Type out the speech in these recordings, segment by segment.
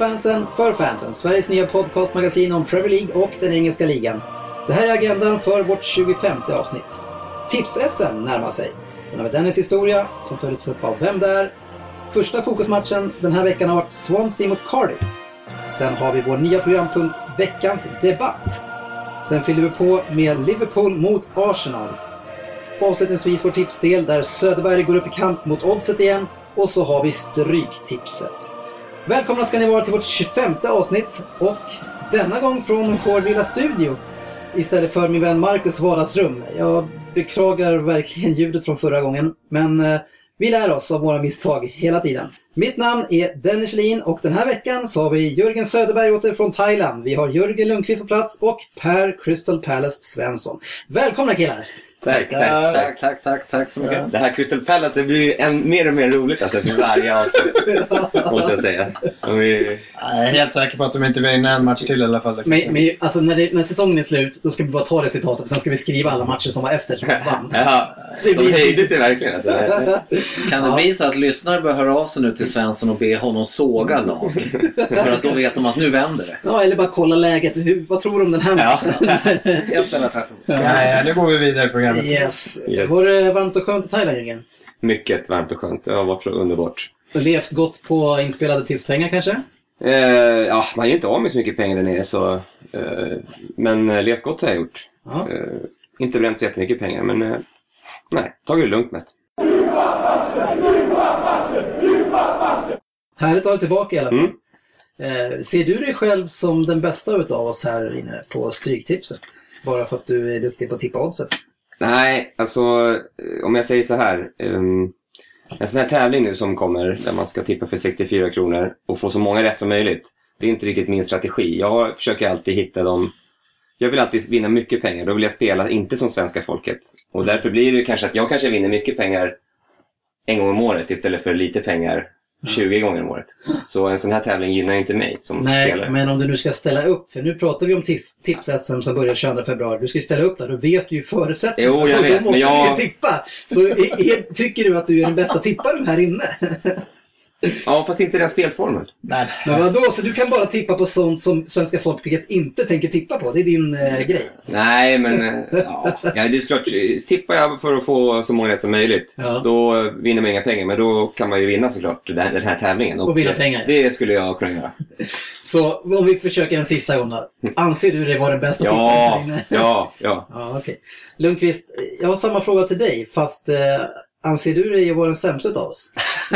Fansen, för fansen. Sveriges nya podcastmagasin om Premier League och den engelska ligan. Det här är agendan för vårt 25 avsnitt. Tips-SM närmar sig. Sen har vi Dennis historia som följts upp av Vem där? Första fokusmatchen den här veckan har varit Swansea mot Cardiff. Sen har vi vår nya programpunkt Veckans debatt. Sen fyller vi på med Liverpool mot Arsenal. Avslutningsvis vår tipsdel där Söderberg går upp i kamp mot Oddset igen och så har vi Stryktipset. Välkomna ska ni vara till vårt 25 avsnitt och denna gång från vår lilla studio istället för min vän Marcus vardagsrum. Jag beklagar verkligen ljudet från förra gången men eh, vi lär oss av våra misstag hela tiden. Mitt namn är Dennis Lin och den här veckan så har vi Jörgen Söderberg åter från Thailand. Vi har Jörgen Lundqvist på plats och Per Crystal Palace Svensson. Välkomna killar! Tack, tack, tack, tack, tack, tack så mycket. Det här Crystal Palace det blir ju en, mer och mer roligt alltså för varje avsnitt. måste jag säga. Vi, Jag är helt säker på att de inte vinner en match till i alla fall. Men, men alltså när, det, när säsongen är slut, då ska vi bara ta det citatet och sen ska vi skriva alla matcher som var efter som vann. Ja, Det de höjde sig verkligen alltså. Kan det bli så att lyssnare bör höra av sig nu till Svensson och be honom såga lag? För att då vet de att nu vänder det. Ja, eller bara kolla läget. Hur, vad tror du om den här Ja. matchen? Jag spelar tvärtom. Ja, ja, nu går vi vidare i programmet. Yes. Yes. Var det varmt och skönt i Thailand, Jörgen? Mycket varmt och skönt. Det har varit så underbart. Och levt gott på inspelade tipspengar kanske? Eh, ja, man är ju inte av med så mycket pengar där nere så... Eh, men eh, levt gott har jag gjort. Ja. Eh, inte bränt så jättemycket pengar men... Nej, tagit det lugnt mest. Härligt att ha dig tillbaka i alla fall. Mm. Eh, ser du dig själv som den bästa utav oss här inne på Stryktipset? Bara för att du är duktig på att tippa oddset? Nej, alltså eh, om jag säger så här. ehm, en sån här tävling nu som kommer där man ska tippa för 64 kronor och få så många rätt som möjligt. Det är inte riktigt min strategi. Jag försöker alltid hitta dem. Jag vill alltid vinna mycket pengar. Då vill jag spela inte som svenska folket. Och därför blir det kanske att jag kanske vinner mycket pengar en gång om året istället för lite pengar 20 gånger om året. Så en sån här tävling gynnar ju inte mig som Nej, spelare. men om du nu ska ställa upp, för nu pratar vi om tips- tips-SM som börjar 22 februari. Du ska ju ställa upp där, då vet du ju förutsättningarna. Jo, jag Och vet, Då måste men jag- du ju tippa. Så är, är, tycker du att du är den bästa tipparen här inne? Ja, fast inte den spelformen. Nej. Men vadå, så du kan bara tippa på sånt som svenska folket inte tänker tippa på? Det är din eh, grej? Nej, men eh, ja, ja, det är såklart. Tippar jag för att få så många rätt som möjligt, Ja. då vinner man inga pengar. Men då kan man ju vinna såklart den här, den här tävlingen. Och vinna pengar. Det skulle jag kunna göra. Så om vi försöker en sista gång då. Anser du dig vara den bästa tipparen Ja, inne? ja, ja. Ja, okej. Lundqvist, jag har samma fråga till dig, fast eh, anser du dig vara den sämsta utav oss?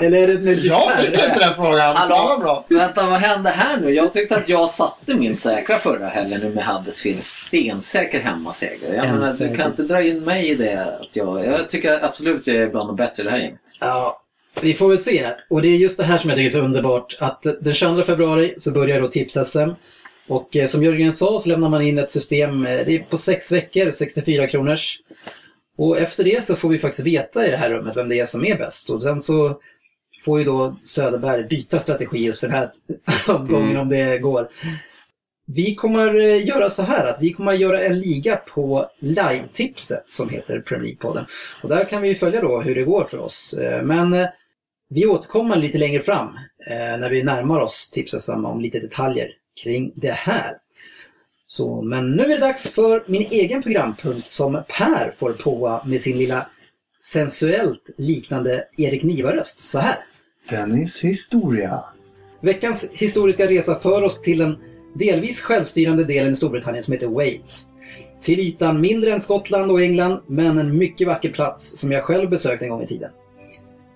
Eller är det med Jag fick inte den frågan. Hallå? Ja, vad bra. Vänta, vad hände här nu? Jag tyckte att jag satte min säkra förra helgen nu med Huddersfield stensäker hemmaseger. Jag En menar, du kan inte dra in mig i det. Att jag, jag tycker absolut jag är bland de bättre i det här gänget. Ja, vi får väl se. Och det är just det här som jag tycker är så underbart. Att den 22 februari så börjar då Tips-SM. Och eh, som Jörgen sa så lämnar man in ett system, eh, det är på sex veckor, 64 kronors. Och efter det så får vi faktiskt veta i det här rummet vem det är som är bäst. Och sen så får ju då Söderberg byta strategi just för den här omgången om det går. Vi kommer eh, göra så här att vi kommer göra en liga på live-tipset som heter Premier League-podden. Och där kan vi följa då hur det går för oss. Eh, Men eh, vi återkommer lite längre fram när vi närmar oss tipset om lite detaljer kring det här. Så, men nu är det dags för min egen programpunkt som Per får på med sin lilla sensuellt liknande Erik Niva-röst. Så här. Dennis historia. Veckans historiska resa för oss till den delvis självstyrande delen i Storbritannien som heter Wales. Till ytan mindre än Skottland och England, men en mycket vacker plats som jag själv besökt en gång i tiden.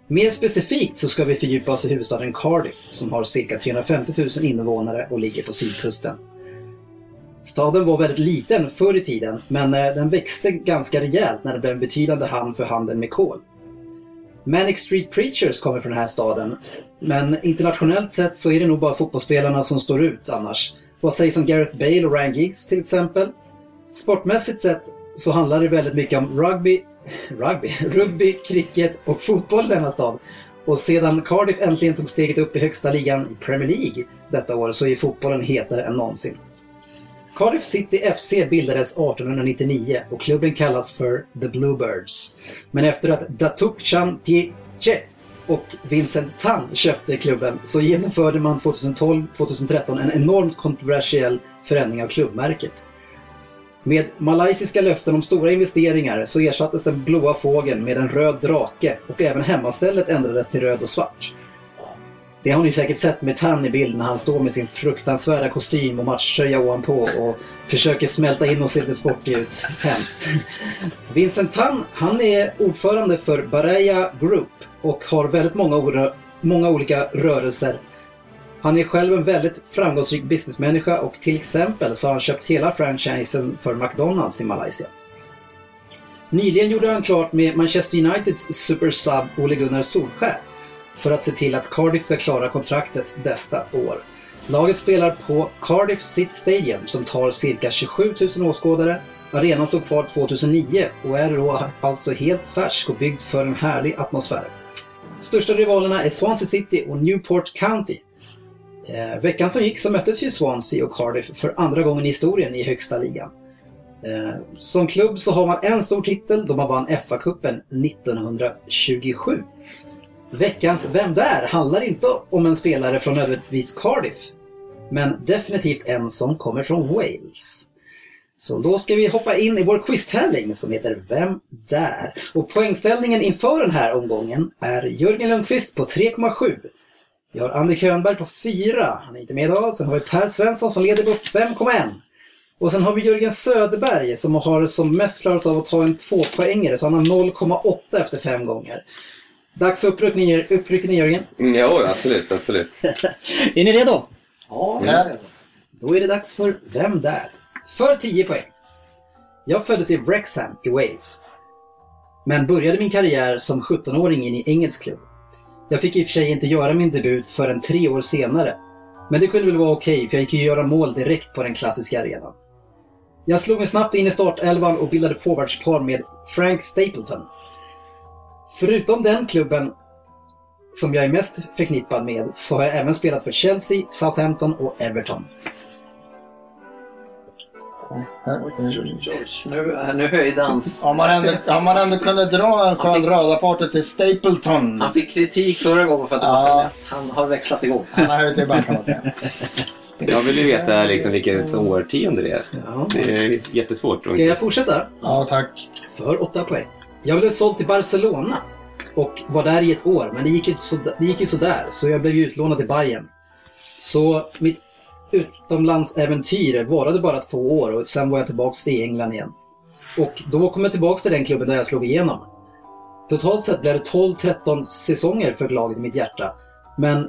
Mer specifikt så ska vi fördjupa oss i huvudstaden Cardiff som har cirka 350 000 invånare och ligger på sydkusten. Staden var väldigt liten förr i tiden, men eh, den växte ganska rejält när det blev en betydande hamn för handeln med kol. Manic Street Preachers kommer från den här staden. Men internationellt sett så är det nog bara fotbollsspelarna som står ut annars. Vad sägs om Gareth Bale och Ryan Giggs till exempel? Sportmässigt sett så handlar det väldigt mycket om rugby, rugby, rugby, cricket och fotboll i denna stad. Och sedan Cardiff äntligen tog steget upp i högsta ligan i Premier League detta år så är fotbollen hetare än någonsin. Cardiff City FC bildades 1899 och klubben kallas för The Bluebirds. Men efter att Datuk Chantiche och Vincent Tan köpte klubben så genomförde man 2012-2013 en enormt kontroversiell förändring av klubbmärket. Med malaysiska löften om stora investeringar så ersattes den blåa fågeln med en röd drake och även hemmastället ändrades till röd och svart. Det har ni säkert sett med Tan i bild när han står med sin fruktansvärda kostym och matchtröja ovanpå och försöker smälta in och se lite sportig ut. Hemskt. Vincent Tan, han är ordförande för Baraya Group och har väldigt många, många olika rörelser. Han är själv en väldigt framgångsrik businessmänniska och till exempel så har han köpt hela franchisen för McDonalds i Malaysia. Nyligen gjorde han klart med Manchester Uniteds supersub Ole Gunnar Solskär för att se till att Cardiff ska klara kontraktet nästa år. Laget spelar på Cardiff City Stadium som tar cirka 27 000 åskådare. Arenan stod kvar 2009 och är då alltså helt färsk och byggd för en härlig atmosfär. Största rivalerna är Swansea City och Newport County. Eh, veckan som gick så möttes ju Swansea och Cardiff för andra gången i historien i högsta ligan. Eh, som klubb så har man en stor titel då man vann FA-cupen 1927. Veckans Vem där? handlar inte om en spelare från nödvändigtvis Cardiff, men definitivt en som kommer från Wales. Så då ska vi hoppa in i vår quiztävling som heter Vem där? Och poängställningen inför den här omgången är Jörgen Lundqvist på 3,7. Vi har Andy Könberg på 4, han är inte med idag. Sen har vi Per Svensson som leder på 5,1. Och sen har vi Jörgen Söderberg som har som mest klarat av att ta en tvåpoängare, så han har 0,8 efter fem gånger. Dags för uppryckning, uppryckning Jörgen. Mm, jo, absolut, absolut. Är ni redo? Ja, Ja. Då är det dags för Vem där? För 10 poäng. Jag föddes i Wrexham i Wales. Men började min karriär som 17-åring in i engelsk klubb. Jag fick i och för sig inte göra min debut förrän tre år senare. Men det kunde väl vara okej, för jag gick ju göra mål direkt på den klassiska arenan. Jag slog mig snabbt in i startelvan och bildade forwardspar med Frank Stapleton. Förutom den klubben som jag är mest förknippad med så har jag även spelat för Chelsea, Southampton och Everton. Nu, nu höjde hans... Om man ändå, om man ändå kunde dra en skön radarparty till Stapleton. Han fick kritik förra gången för att det var Ja. för lätt. Han har växlat igång. Han har höjt ribban kan man säga. Jag vill ju veta liksom vilket årtionde det är. Det är jättesvårt. Ska jag fortsätta? Ja, tack. För 8 poäng. Jag blev såld till Barcelona och var där i ett år, men det gick ju, så, det gick ju sådär, så jag blev ju utlånad till Bayern. Så mitt utomlandsäventyr varade bara två år och sen var jag tillbaks till England igen. Och då kom jag tillbaks till den klubben där jag slog igenom. Totalt sett blev det 12-13 säsonger för laget i mitt hjärta. Men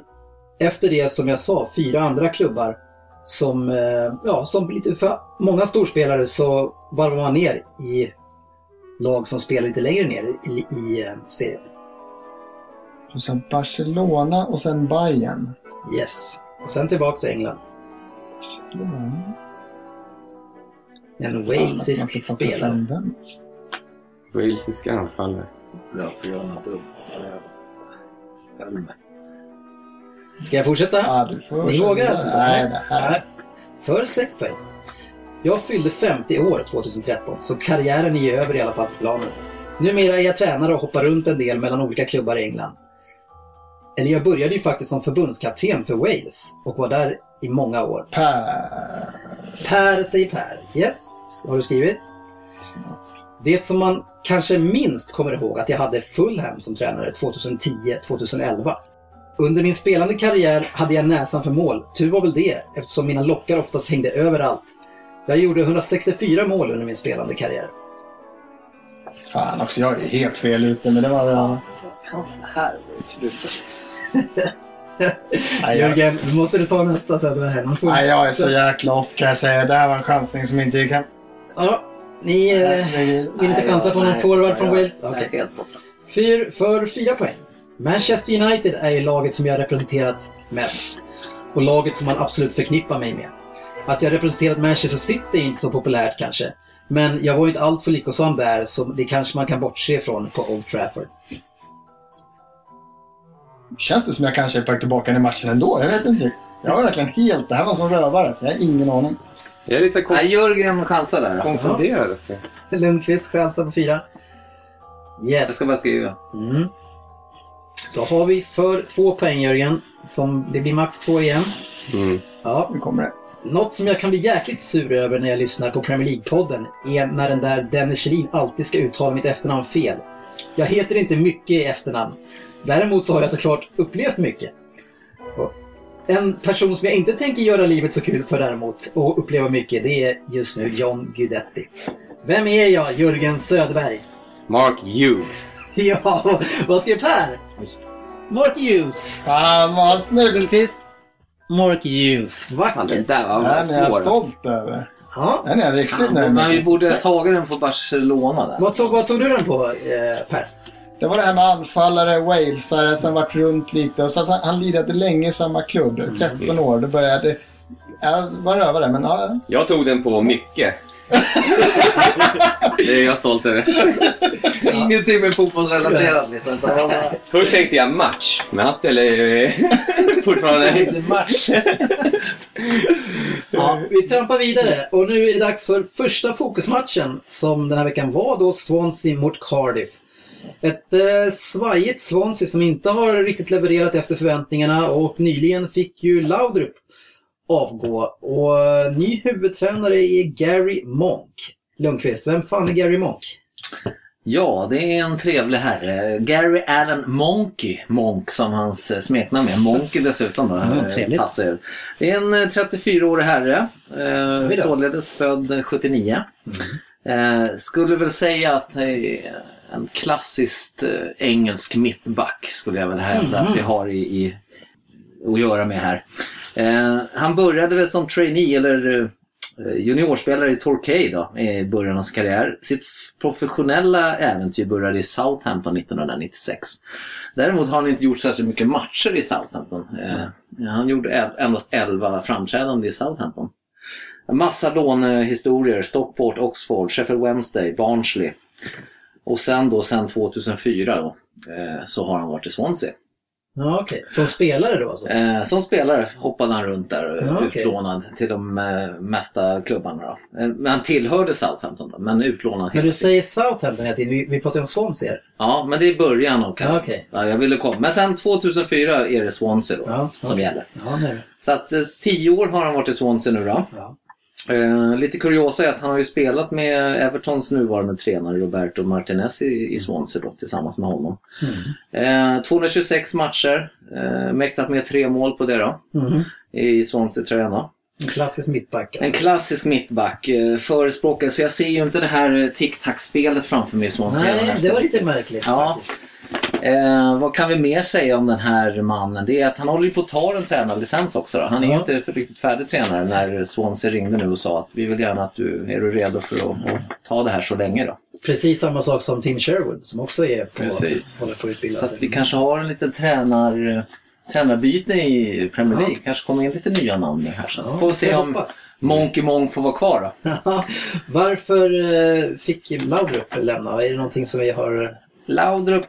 efter det, som jag sa, fyra andra klubbar som, eh, ja, som lite för många storspelare så varvar man ner i lag som spelar lite längre ner i, i eh, serien. Du sa Barcelona och sen Bayern. Yes. Och sen tillbaks till England. En walesisk spelare. Walesiska anfallare. Bra, för jag har dumt. Ska jag fortsätta? Ja, du får Ni vågar alltså inte? Nej, det här. För 6 poäng. Jag fyllde 50 år 2013, så karriären är över i alla fall på planen. Numera är jag tränare och hoppar runt en del mellan olika klubbar i England. Eller jag började ju faktiskt som förbundskapten för Wales och var där i många år. Per. Per säger Per. Yes, har du skrivit? Det som man kanske minst kommer ihåg att jag hade Fulham som tränare 2010-2011. Under min spelande karriär hade jag näsan för mål. Tur var väl det, eftersom mina lockar oftast hängde överallt. Jag gjorde 164 mål under min spelande karriär. Fan också, jag är helt fel ute, men det var... Ja. Det? Nej, jag, Jörgen, nu måste du ta nästa Söderberg. Han får- nej, jag är så jäkla off kan jag säga. Det här var en chansning som inte kan... Ja, ni eh, vill inte chansa på någon Nej, forward från Wales? jag är helt borta. Fyr för fyra poäng. Manchester United är ju laget som jag representerat mest. Och laget som man absolut förknippar mig med. Att jag representerat Manchester City är inte så populärt kanske. Men jag var ju inte alltför lyckosam där, så det kanske man kan bortse ifrån på Old Trafford. Känns det som jag kanske är på väg tillbaka i matchen ändå? Jag vet inte. Jag var verkligen helt... Det här var som rövare, så jag har ingen aning. Jag är lite så Nej, konf- Jörgen chansar där. konfunderad. Alltså. Lundqvist chansar på fyra. Jag Yes. ska bara skriva. Mm. Då har vi för två poäng Jörgen. Som, det blir max två igen. Mm. Ja, Nu kommer det. Något som jag kan bli jäkligt sur över när jag lyssnar på Premier League-podden är när den där Dennis Kjellin alltid ska uttala mitt efternamn fel. Jag heter inte mycket i efternamn. Däremot så har jag såklart upplevt mycket. En person som jag inte tänker göra livet så kul för däremot, och uppleva mycket, det är just nu John Guidetti. Vem är jag, Jörgen Söderberg? Mark Hughes. Ja, vad skrev Per? Mark Hughes. Fan vad snyggt! Lundqvist. Mark Hughes. Vackert. den där var Den är jag svår. alltså. stolt över. Ja. Den är jag riktigt nöjd Men vi med. borde ha tagit den på Barcelona där. Vad tog, vad tog du den på, eh, Per? Det var det här med anfallare, walesare, sen vart runt lite. Och så att han, han lirade länge i samma klubb. 13 år. Det började... Jag var rövare, men ja. Jag tog den på mycket. Det är jag stolt över. Ingenting med fotbollsrelaterat liksom. Först tänkte jag match, men han spelar ju fortfarande... Inte match. Ja, vi trampar vidare och nu är det dags för första fokusmatchen som den här veckan var då Swansea mot Cardiff. Ett eh, svajigt Swansea som inte har riktigt levererat efter förväntningarna och nyligen fick ju Laudrup avgå och eh, ny huvudtränare är Gary Monk. Lundqvist, vem fan är Gary Monk? Ja, det är en trevlig herre. Gary Allen Monkey, Monk som hans eh, smeknamn är. Monkey dessutom då. Ja, eh, trevligt. passar. Det är en eh, 34-årig herre, eh, Oj då. således född eh, 79. Eh, skulle väl säga att eh, en klassiskt eh, engelsk mittback skulle jag väl hävda att vi har i, i att göra med här. Eh, han började väl som trainee eller eh, juniorspelare i Torquay då, i början av sin karriär. Sitt professionella äventyr började i Southampton 1996. Däremot har han inte gjort särskilt mycket matcher i Southampton. Eh, han gjorde endast 11 framträdanden i Southampton. En massa lånehistorier, Stockport, Oxford, Sheffield Wednesday, Barnsley. Och sen då, sen 2004 då, eh, så har han varit i Swansea. Ja, okej. Som spelare då alltså? Eh, som spelare hoppade han runt där, Ja, okej. utlånad till de eh, mesta klubbarna. Då. Eh, men han tillhörde Southampton, då, men utlånad Men du säger Southampton hela tiden, vi, vi pratar ju om Swansea. Ja, men det är början av Ja, okej. ja, jag ville komma. Men sen 2004 är det Swansea då, Ja, som gäller. Ja, nu. Så att eh, tio år har han varit i Swansea nu då. Ja. Eh, lite kuriosa är att han har ju spelat med Evertons nuvarande tränare Roberto Martinez i, i Swansea då, tillsammans med honom. Eh, 226 matcher, eh, mäktat med tre mål på det då, Mhm. i Swansea-tröjan. En klassisk mittback En alltså. klassisk mittback, eh, förespråkare, så jag ser ju inte det här eh, tic-tac-spelet framför mig i Swansea. Nej, det var lite märkligt Ja. faktiskt. Eh, vad kan vi mer säga om den här mannen? Det är att han håller på att ta en tränarlicens också. Då. Han är Ja. inte för riktigt färdig tränare när Swansea ringde nu och sa att vi vill gärna att du är du redo för att, att ta det här så länge. Då. Precis samma sak som Tim Sherwood som också är på, Precis. håller på att utbilda Så sig. att vi kanske har en liten tränar, tränarbyte i Premier League. Kanske kommer in lite nya namn här. Så Ja, får vi se om hoppas. Monkey Monk får vara kvar då. Varför eh, fick Laudrup lämna? Är det någonting som vi har... Laudrup,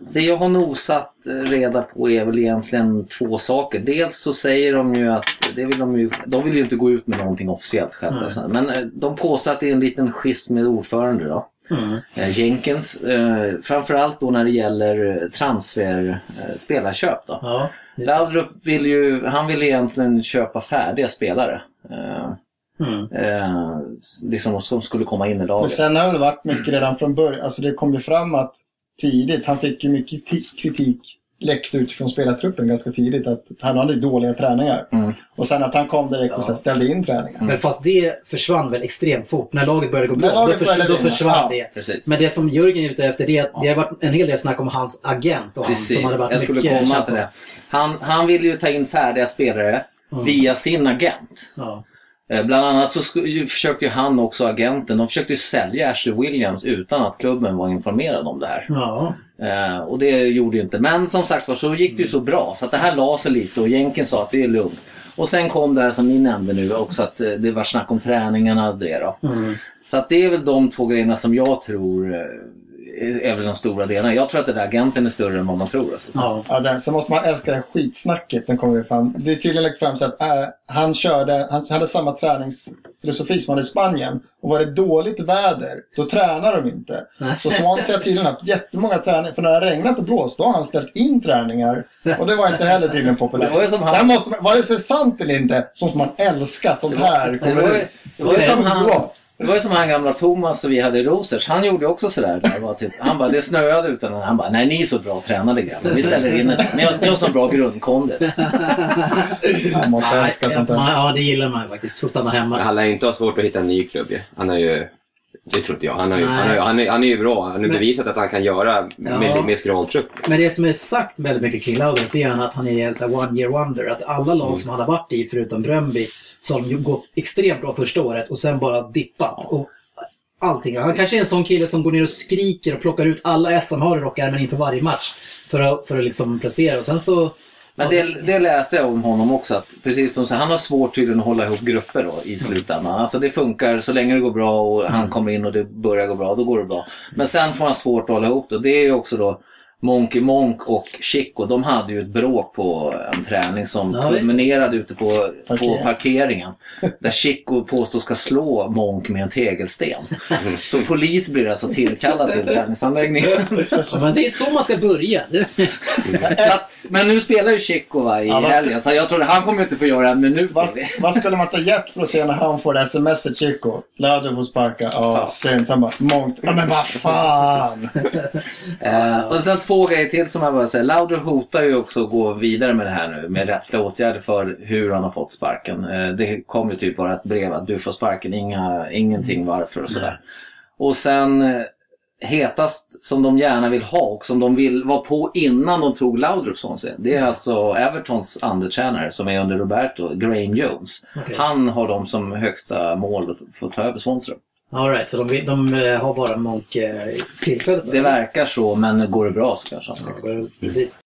det jag har nosat reda på är väl egentligen två saker. Dels så säger de ju att, det vill de, ju, de vill ju inte gå ut med någonting officiellt själva. Sen. Men eh, de påstår att det är en liten schism med ordförande då. Mm. Eh, Jenkins. Eh, framförallt då när det gäller transfer, eh, spelarköp då. Ja. Laudrup vill ju, han vill egentligen köpa färdiga spelare. Eh, Mm. eh, liksom som skulle komma in i Men laget. sen har det varit mycket redan från början. Alltså det kom ju fram att tidigt, han fick ju mycket ti- kritik läckt ut från spelartruppen ganska tidigt. Att han hade dåliga träningar. Mm. Och sen att han kom direkt och ställde in träningar. Men fast det försvann väl extremt fort. När laget började gå bra, då, förs- då försvann ja. det. Precis. Men det som Jörgen är ute efter det är att det har varit en hel del snack om hans agent och han Precis, som hade varit jag skulle mycket... komma till det. Han, han vill ju ta in färdiga spelare Mm. via sin agent. Ja. Eh, Bland annat så försökte ju han också, agenten, de försökte ju sälja Ashley Williams utan att klubben var informerad om det här. Ja. Eh, och det gjorde ju inte. Men som sagt var så gick det ju så bra så att det här la sig lite och Jenken sa att det är lugnt. Och sen kom det här som ni nämnde nu också att eh, det var snack om träningarna det då. Mm. Så att det är väl de två grejerna som jag tror eh, är väl de stora delarna. Jag tror att det där agenten är större än vad man tror. Alltså. ja. Ja, den, sen måste man älska det här skitsnacket. Den kommer ju fram. Det är tydligen lagt fram så att äh, han körde, han hade samma träningsfilosofi som han hade i Spanien. Och var det dåligt väder, då tränar de inte. Så Swansea har tydligen haft jättemånga träningar. För när det har regnat och blåst, då har han ställt in träningar. Och det var inte heller tydligen populärt. Det var ju som han- Det här måste, man- vare sig sant eller inte, så måste man älska att sånt här Det kommer var ju, ut. det var Det är som han, underbart. Det var ju som han gamla Thomas som vi hade i Rosers. Han gjorde också sådär. Där. Var typ, han bara, det snöade och Han bara, nej ni är så bra tränade grabbar. Vi ställer in ett. Ni har, ni har så bra grundkondis. Man måste älska sånt ja, där. ja, det gillar man faktiskt. Få stanna hemma. han lär inte ha svårt att hitta en ny klubb ju. Han har ju... Det tror inte jag. Han, har ju, han, har, han, är, han är ju bra. Han har Men- bevisat att han kan göra Ja. med, med skraltrupp. Men det som är sagt väldigt mycket kring Laudrup det är att han är en one year wonder. Att alla lag som han har varit i, förutom Bröndby, så har ju gått extremt bra första året och sen bara dippat. Och allting. Han kanske är en sån kille som går ner och skriker och plockar ut alla S han har i rockärmen inför varje match. För att, för att liksom prestera. Och sen så... Men det, det läste jag om honom också. Att precis som så, han har svårt tydligen att hålla ihop grupper då, i slutändan. Alltså det funkar så länge det går bra och han kommer in och det börjar gå bra, då går det bra. Men sen får han svårt att hålla ihop det. Det är ju också då Monkey Monk och Chico, de hade ju ett bråk på en träning som Ja, kulminerade ute på, på Parkering. parkeringen. Där Chico påstås ska slå Monk med en tegelsten. Så polis blir alltså tillkallad till träningsanläggningen. Ja, men det är så man ska börja. Att, men nu spelar ju Chico va, i Ja, helgen, så jag tror han kommer inte få göra en minut Vad, vad skulle man ta gett för att se när han får det smset Chico? Löder får sparka. Ja, synd. Sen bara, mångt. Ja, men vad fan! Eh, och sen två grejer till som jag bara säger. Lauder hotar ju också att gå vidare med det här nu med rättsliga åtgärder för hur han har fått sparken. Eh, det kom ju typ bara ett brev att du får sparken, inga, ingenting varför och sådär. Och sen eh, hetast som de gärna vill ha och som de vill vara på innan de tog Laudrup som sig. Det är alltså Evertons andra tränare som är under Roberto, Graham Jones. Okej. Han har dem som högsta mål att få ta över Swansea. All right, så de, de eh, har bara Monk eh, tillfället? Det verkar så, men går det bra så kanske han Ja, precis.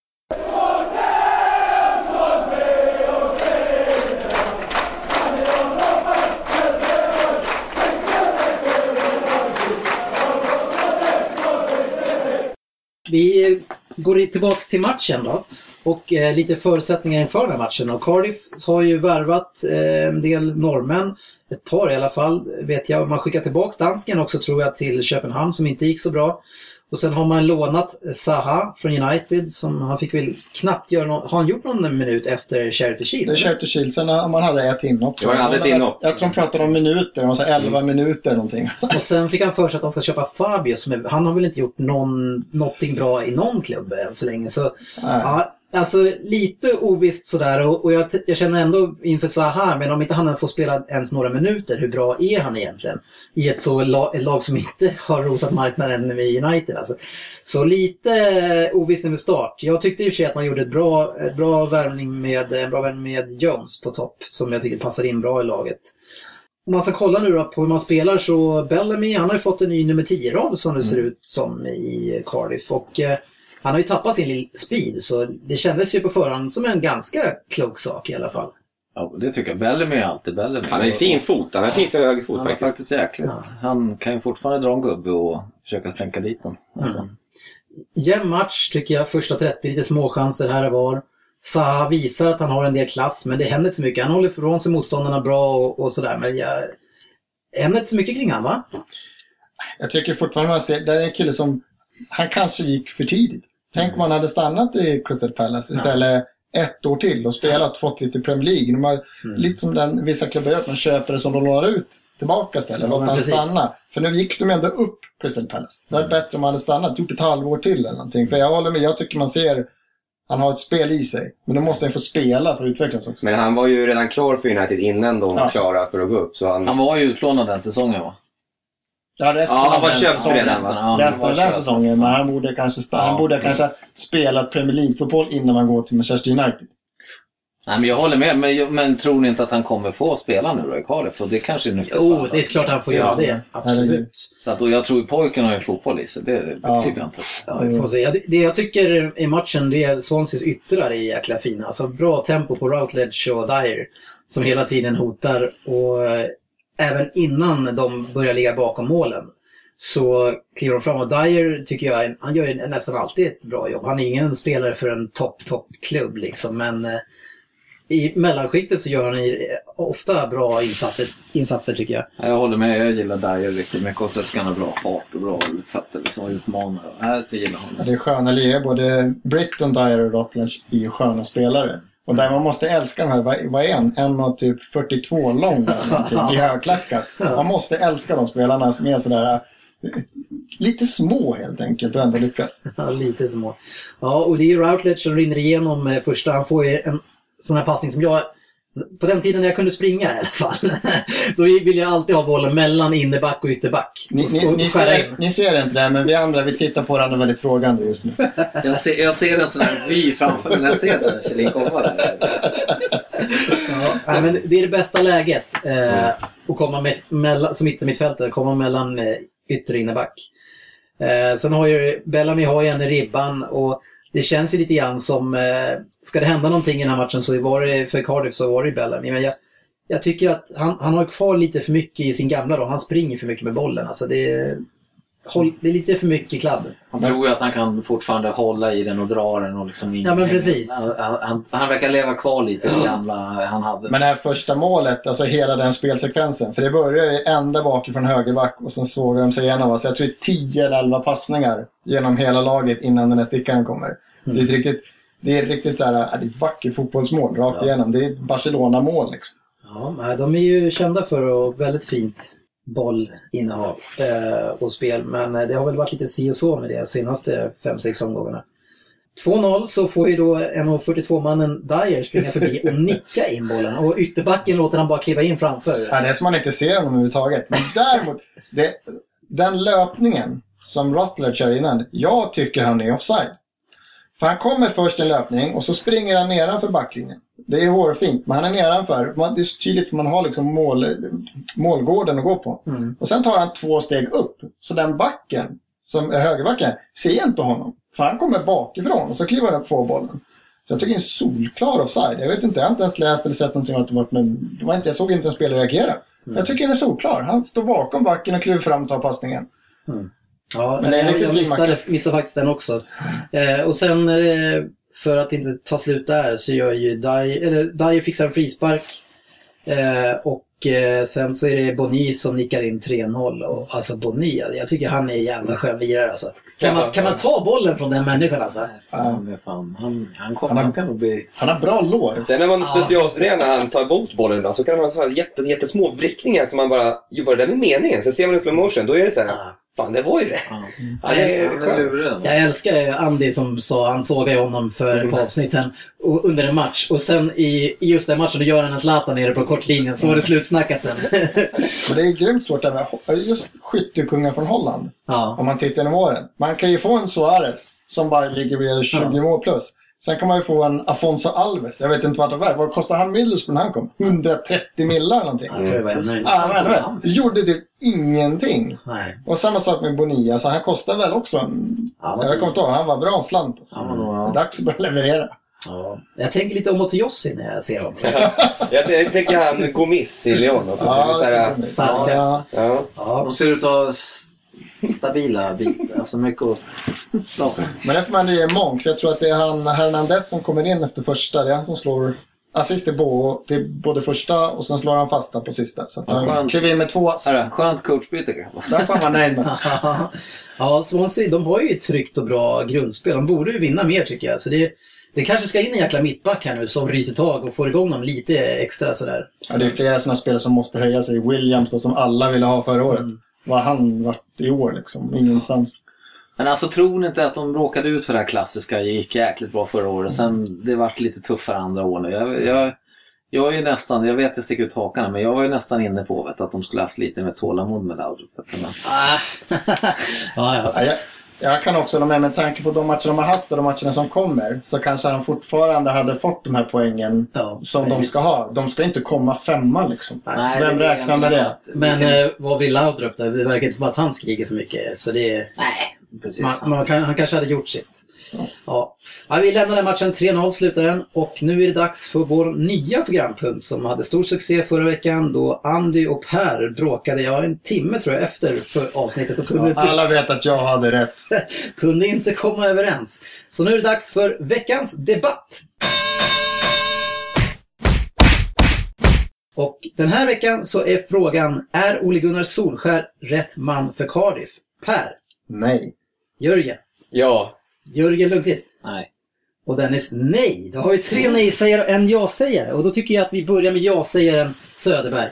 Vi går tillbaks till matchen då. Och eh, lite förutsättningar inför den här matchen. Och Cardiff har ju värvat eh, en del norrmän. Ett par i alla fall, vet jag. Man skickar tillbaks dansken också tror jag till Köpenhamn som inte gick så bra. Och sen har man lånat Zaha från United som han fick väl knappt göra någon, Har han gjort någon minut efter Charity Shield? Det är Charity Shield. Sen har man hade ett inhopp. Ja, han hade ett inhopp. Jag, jag tror de pratade om minuter. De sa 11 minuter någonting. Och sen fick han för sig att han ska köpa Fabio. Som är, han har väl inte gjort någon, någonting bra i någon klubb än så länge. Så, ja, alltså lite ovisst sådär. Och, och jag, jag känner ändå inför Zaha, men om inte han får spela ens några minuter, hur bra är han egentligen? I ett, så, la, ett lag som inte har rosat marknaden med United. Alltså. Så lite ovisst med start. Jag tyckte i och för sig att man gjorde ett bra, ett bra värvning med, en bra värvning med Jones på topp. Som jag tycker passar in bra i laget. Om man ska kolla nu då på hur man spelar så Bellamy han har ju fått en ny nummer 10-roll som det ser ut som i Cardiff. Och eh, han har ju tappat sin speed så det kändes ju på förhand som en ganska klok sak i alla fall. Ja, det tycker jag. Bellamy är alltid Bellamy. Han har ju fin fot. Han har fin för höger fot Han är faktiskt. faktiskt jäkligt. Ja. Han kan ju fortfarande dra en gubbe och försöka stänka dit den. Alltså. Jämn match tycker jag, första 30, lite småchanser här och var. Zaha visar att han har en del klass men det händer inte så mycket. Han håller ifrån sig motståndarna bra och, och sådär men jag... Det händer inte så mycket kring han va? Jag tycker fortfarande man ser, där är en kille som, han kanske gick för tidigt. Tänk om han hade stannat i Crystal Palace istället ett år till och spelat, fått lite Premier League. De har, Lite som den, vissa klubbar gör, att man köper det som de lånar ut tillbaka istället. Ja, Låt han stanna. För nu gick de ändå upp Crystal Palace. Det hade varit bättre om han hade stannat, gjort ett halvår till eller någonting. För jag håller med, jag tycker man ser, han har ett spel i sig. Men då måste han få spela för att utvecklas också. Men han var ju redan klar för United innan de var Ja. klara för att gå upp. Så han, Han var ju utlånad den säsongen va? Ja, resten Ja, han av var köpt säsongen- redan, Resten, ja, resten av den säsongen. Men han borde kanske, sta- han Ja, borde kanske spela Premier League-fotboll innan man går till Manchester United. Nej, men jag håller med, men, men tror ni inte att han kommer få spela nu då i Cardiff? Det kanske är nyttigt för Jo, det är klart han får Ja. göra det. Absolut. Så att, och jag tror pojken har ju fotboll i sig, det betvivlar jag inte. Ja, vi får se. Ja, det- Det jag tycker i matchen, det är Swanseas yttrar är jäkla fina. Alltså bra tempo på Routledge och Dyer. Som hela tiden hotar. Och även innan de börjar ligga bakom målen så kliver de fram. Och Dyer tycker jag, han gör nästan alltid ett bra jobb. Han är ingen spelare för en topp, toppklubb liksom. Men eh, i mellanskiktet så gör han ofta bra insatser, insatser tycker jag. Ja, Jag håller med, jag gillar Dyer riktigt mycket och så ska han ha bra fart och bra fötter liksom, och utmanar. Jag gillar honom. Det är sköna lirare. Både Britton, Dyer och Rutledge är ju sköna spelare. Och där man måste älska de här, vad, är en? En och typ 42 lång eller i högklackat. Man måste älska de spelarna som är sådär eh, lite små helt enkelt och ändå lyckas. Ja, lite små. Ja, och det är Routledge som rinner igenom eh, första. Han får ju en sån här passning som jag... På den tiden när jag kunde springa i alla fall. Då ville jag alltid ha bollen mellan innerback och ytterback. Ni, och, ni, och ni, skära ser, ni ser inte det, men vi andra vi tittar på varandra väldigt frågande just nu. Jag ser, jag ser en sån här vy framför mig när jag ser den Kjellin komma där. Ja, men det är det bästa läget. Eh, att komma med, mellan, som yttermittfältare, komma mellan eh, ytter och innerback. Eh, sen har ju Bellamy har ju en i ribban och det känns ju lite grann som, eh, ska det hända någonting i den här matchen så var det för Cardiff så var det Bellamy. Men jag, jag tycker att han, han har kvar lite för mycket i sin gamla roll. Han springer för mycket med bollen. Alltså det, är- håll, det är lite för mycket kladd. Han tror ju att han kan fortfarande hålla i den och dra den och liksom Ja, men precis. Han, han, han verkar leva kvar lite i det gamla han hade. Men det här första målet, alltså hela den spelsekvensen. För det börjar ju ända bakifrån högerback och sen sågar de sig igenom oss. Jag tror det är 10 eller 11 passningar genom hela laget innan den här stickaren kommer. Det är ett riktigt, det är riktigt så här, ja, det är ett vackert fotbollsmål rakt igenom. Det är ett Barcelona-mål liksom. Ja, de är ju kända för att väldigt fint bollinnehav eh, och spel. Men eh, det har väl varit lite si och så med det senaste 5-6 omgångarna. 2-0 så får ju då 1,42-mannen Dyer springa förbi och nicka in bollen. Och ytterbacken låter han bara kliva in framför. Ja, det är som man inte ser honom överhuvudtaget. Men däremot, det, den löpningen som Rutledge kör innan, jag tycker han är offside. För han kommer först en löpning och så springer han nedanför backlinjen. Det är hårfint, men han är nedanför. Det är så tydligt för man har liksom mål, målgården att gå på. Och sen tar han två steg upp. Så den backen, som är högerbacken, ser inte honom. För han kommer bakifrån och så kliver han upp får bollen. Så jag tycker det är en solklar offside. Jag vet inte, jag har inte ens läst eller sett någonting om att det varit, men det var inte, jag såg inte en spelare reagera. Jag tycker den är solklar. Han står bakom backen och kliver fram och tar passningen. Ja, Men det är jag, lite jag missade, missade faktiskt den också. Eh, och sen, eh, för att inte ta slut där, så gör ju Dyer, eller Dyer fixar en frispark. Eh, och eh, sen så är det Boni som nickar in 3-0. Och, alltså Boni, jag tycker han är en jävla skön lirare alltså. Kan man, kan man ta bollen från den människan alltså? Han, är fan, han, han, kom, Han har- han kan nog bli... Han har bra lår. Sen när man specialstuderar när han tar emot bollen ibland så kan man ha så här jätte, jättesmå vrickningar som man bara, jo var det där med meningen? Så ser man i slow motion, då är det så här, fan det var ju det. Ja. Ja, det. Jag älskar Andy som sa, han sågade ju honom för ett par avsnitt sen, och, under en match. Och sen i, i just den matchen, då gör han en Zlatan nere på kortlinjen, så var det slutsnackat sen. Och det är grymt svårt där med just skyttekungen från Holland. ja. Om man tittar genom åren. Man kan ju få en Suarez som bara ligger vid 20 mål plus. Sen kan man ju få en Afonso Alves. Jag vet inte vart det var. Vad kostade han Middlesbrough när han kom? 130 millar eller någonting. Jag tror det var en. Ja, men, men, det gjorde typ ingenting. Nej. Och samma sak med Bonilla. Så han kostar väl också en... Ja, jag kommer inte ihåg. Han var bra en slant. Alltså. Ja, men då- Det är dags att börja leverera. Ja. Jag tänker lite om Otoyossi när jag ser honom. Jag, tänker han Gomis i Lyon. Ja, ja. ja. Ja. De ser ut att stabila bitar. Alltså mycket att... Ja. Men det får man ge Monk. Jag tror att det är han Hernandez som kommer in efter första. Det är han som slår assist till, bo, till både första och sen slår han fasta på sista. Så att Ja, han klev in med två ass. Skönt coachbyte kanske. Den får man nöjd med. ja, Swansea, de har ju ett tryggt och bra grundspel. De borde ju vinna mer tycker jag. Så det, det kanske ska in en jäkla mittback här nu som ryter tag och får igång dem lite extra sådär. Ja, det är flera sådana spelare som måste höja sig. Williams då, som alla ville ha förra året. Vad han varit i år liksom. Ingenstans. Men alltså tror ni inte att de råkade ut för det här klassiska, det gick jäkligt bra förra året, sen det vart lite tuffare andra år nu. Jag, jag, jag är ju nästan, jag vet jag sticker ut hakan men jag var ju nästan inne på vet, att de skulle haft lite mer tålamod med Laudrup. Men Ah. ja, ja. Ja, jag, kan också hålla med, med tanke på de matcher de har haft och de matcherna som kommer så kanske han fortfarande hade fått de här poängen Ja, som de ska ha. De ska inte komma femma liksom. Nej, Vem räknar med det? att- Men eh, vad vill Laudrup då? Det verkar inte som att han skriker så mycket. Så det är... Nej, precis. Man, man kan, han kanske hade gjort sitt. Ja. Ja, vi lämnar den matchen, 3-0 slutar den. Och nu är det dags för vår nya programpunkt som hade stor succé förra veckan då Andy och Per bråkade, ja en timme tror jag efter för avsnittet och kunde, inte, Alla vet att jag hade rätt. kunde inte komma överens. Så nu är det dags för veckans debatt. Och den här veckan så är frågan, är Ole Gunnar Solskär rätt man för Cardiff? Per, Nej. Jörgen, Ja. Jörgen Lundqvist. Nej. Och Dennis nej. Då har vi tre nej-sägare och en ja-sägare. Och då tycker jag att vi börjar med ja-sägaren Söderberg.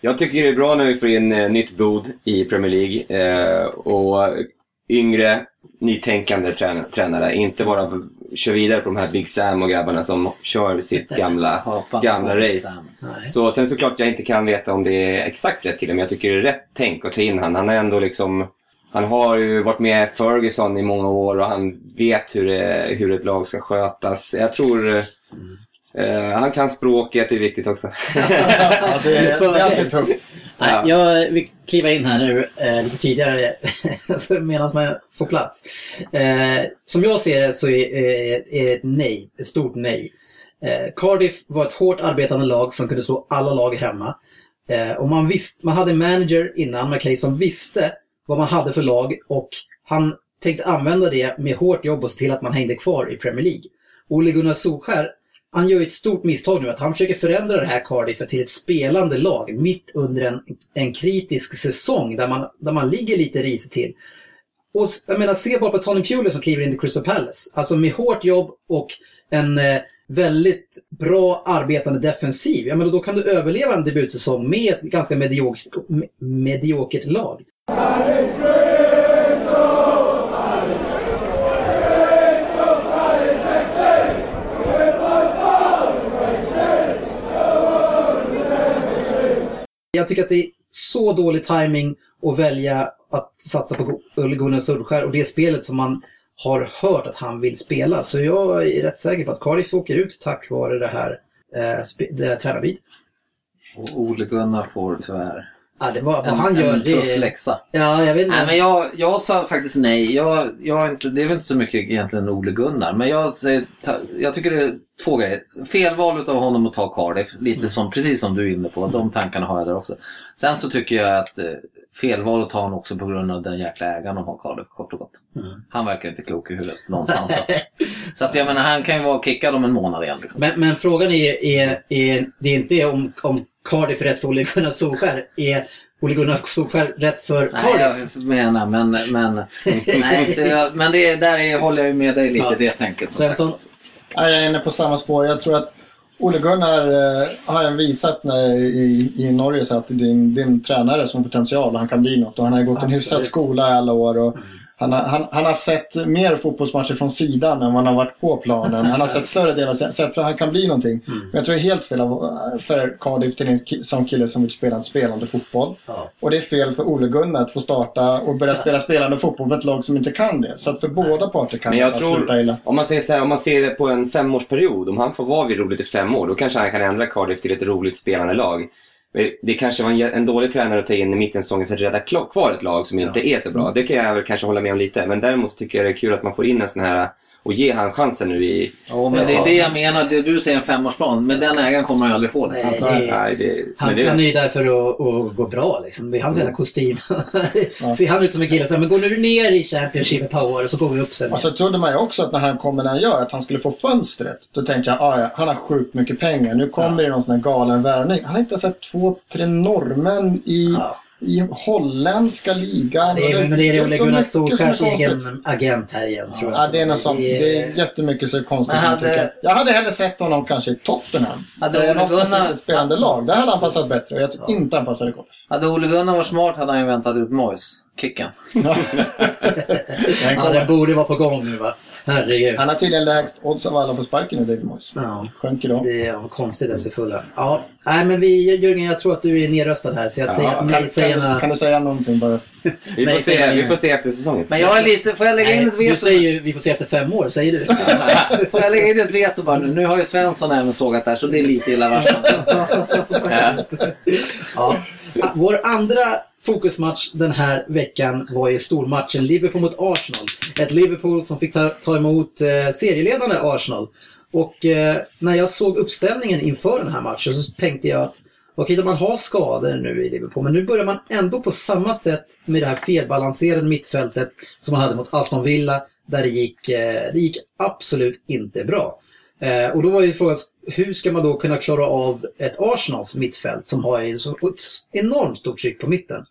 Jag tycker det är bra när vi får in eh, nytt blod i Premier League. Eh, och yngre, nytänkande trän tränare. Inte bara kör vidare på de här Big Sam och grabbarna som kör sitt gamla, gamla race. Så sen såklart jag inte kan veta om det är exakt rätt kille, men jag tycker det är rätt tänk att ta in han. Han är ändå liksom... Han har ju varit med Ferguson i många år och han vet hur, det, hur ett lag ska skötas. Jag tror... eh, han kan språket, det är viktigt också. Ja, det, är, det är alltid tufft. Nej, Ja. jag vill kliva in här nu eh, lite tidigare medan man får plats. Eh, som jag ser det så är, eh, är det ett nej, ett stort nej. Eh, Cardiff var ett hårt arbetande lag som kunde slå alla lag hemma. Eh, och man, visst, man hade en manager innan, McKay, som visste vad man hade för lag och han tänkte använda det med hårt jobb och se till att man hängde kvar i Premier League. Ole Gunnar Solskär, han gör ju ett stort misstag nu att han försöker förändra det här Cardiff till ett spelande lag mitt under en, en kritisk säsong där man, där man ligger lite risigt till. Och jag menar, se bara på Tony Pulis som kliver in i Crystal Palace. Alltså med hårt jobb och en eh, väldigt bra arbetande defensiv. Ja, men då kan du överleva en debutsäsong med ett ganska mediokert, mediokert lag. Jag tycker att det är så dålig timing att välja att satsa på Ole Gunnar Solskär och det spelet som man har hört att han vill spela. Så jag är rätt säker på att Cardiff åker ut tack vare det här, eh, det här tränarbytet. Och Ole Gunnar får tyvärr Ja, det var, vad en, han gör, en det tuff är... läxa. Ja, jag vet inte. Nej, men jag, jag sa faktiskt nej. Jag, jag är inte, det är väl inte så mycket egentligen Ole Gunnar. Men jag, jag tycker det är två grejer. Felval av honom att ta Cardiff. Lite som, precis som du är inne på. De tankarna har jag där också. Sen så tycker jag att eh, felval att ta honom också på grund av den jäkla ägaren de har Cardiff, kort och gott. Han verkar inte klok i huvudet någonstans. så att- så att jag menar, han kan ju vara kickad om en månad igen. Liksom. Men, men frågan är, är, är, det är inte om, om Cardiff är rätt för Ole Gunnar Solskär. Är Ole Gunnar Solskär rätt för Nej, Cardiff? jag menar, men... Men, nej, så jag, men det, där är, håller jag ju med dig lite Ja. det tänket. Svensson? Ja, jag är inne på samma spår. Jag tror att Ole Gunnar eh, har visat när, i, i Norge så att är en tränare som potential han kan bli något. Och han har gått en hyfsad Absolut. skola i alla år. Och han, har, han, han har sett mer fotbollsmatcher från sidan än vad han har varit på planen. Han har sett större delar, så jag tror att han kan bli någonting. Men jag tror det är helt fel för Cardiff till en som kille som vill spela en spelande fotboll. Ja. Och det är fel för Ole Gunnar att få starta och börja spela spelande fotboll med ett lag som inte kan det. Så att för båda parter kan Men det jag bara tror, sluta illa. om man säger så här, om man ser det på en femårsperiod, om han får vara vid roligt i fem år, då kanske han kan ändra Cardiff till ett roligt spelande lag. Det kanske var en, en dålig tränare att ta in i mitten av säsongen för att rädda kvar ett lag som inte är så bra. Det kan jag väl kanske hålla med om lite. Men däremot tycker jag det är kul att man får in en sån här och ge han chansen nu i... Ja, men det är det jag menar. Det Du säger en femårsplan, men den ägaren kommer han ju aldrig få det. Nej, Alltså, det Nej, det, Han, det, han är ju där för att, att gå bra liksom. Det är hans jävla kostym. Ser han ut som en kille som men gå nu ner i Championship ett par år och så går vi upp sen. Och så trodde man ju också att när han kommer när han gör att han skulle få fönstret. Då tänkte jag, ah, ja, han har sjukt mycket pengar. Nu kommer det någon sån här galen värvning. Han har inte sett två, tre norrmän i, Ja. I holländska ligan. det är, men det är Ole Gunnar konstigt. egen agent här igen tror jag. Ja, det är något sånt. Det Det är- jättemycket så konstigt. Hade-. Jag hade hellre sett honom kanske i Tottenham. Hade Ole Gunnar- spelande lag. Där hade han passat bättre. Och jag tycker inte han passade kort. Hade Ole Gunnar varit smart hade han ju väntat ut Moyes. Kicken. Ja, den borde vara på gång nu va? Herregud. Han har tydligen lägst odds av alla på sparken nu, David Moyes. Ja. Sjönk idag. Det var konstigt FC Fulham. Ja. Nej, men vi, Jörgen, jag tror att du är nedröstad här, så jag säger Ja, att Kan, nej, säger kan, kan du säga någonting bara? Vi Nej, får, säger se, vi får se efter säsongen. Men jag är lite... Får jag lägga in Nej, ett veto? du säger ju vi får se efter fem år, säger du. Får jag lägga in ett veto bara nu? Nu har ju Svensson även sågat där så det är lite illavarslande. ja. Vår andra fokusmatch den här veckan var ju stormatchen Liverpool mot Arsenal. Ett Liverpool som fick ta, ta emot eh, serieledande Arsenal. Och eh, när jag såg uppställningen inför den här matchen så tänkte jag att okej, okay, man har skador nu i Liverpool, men nu börjar man ändå på samma sätt med det här felbalanserade mittfältet som man hade mot Aston Villa, där det gick, eh, det gick absolut inte bra. Eh, och då var ju frågan, hur ska man då kunna klara av ett Arsenals mittfält som har ju så ett enormt stort tryck på mitten?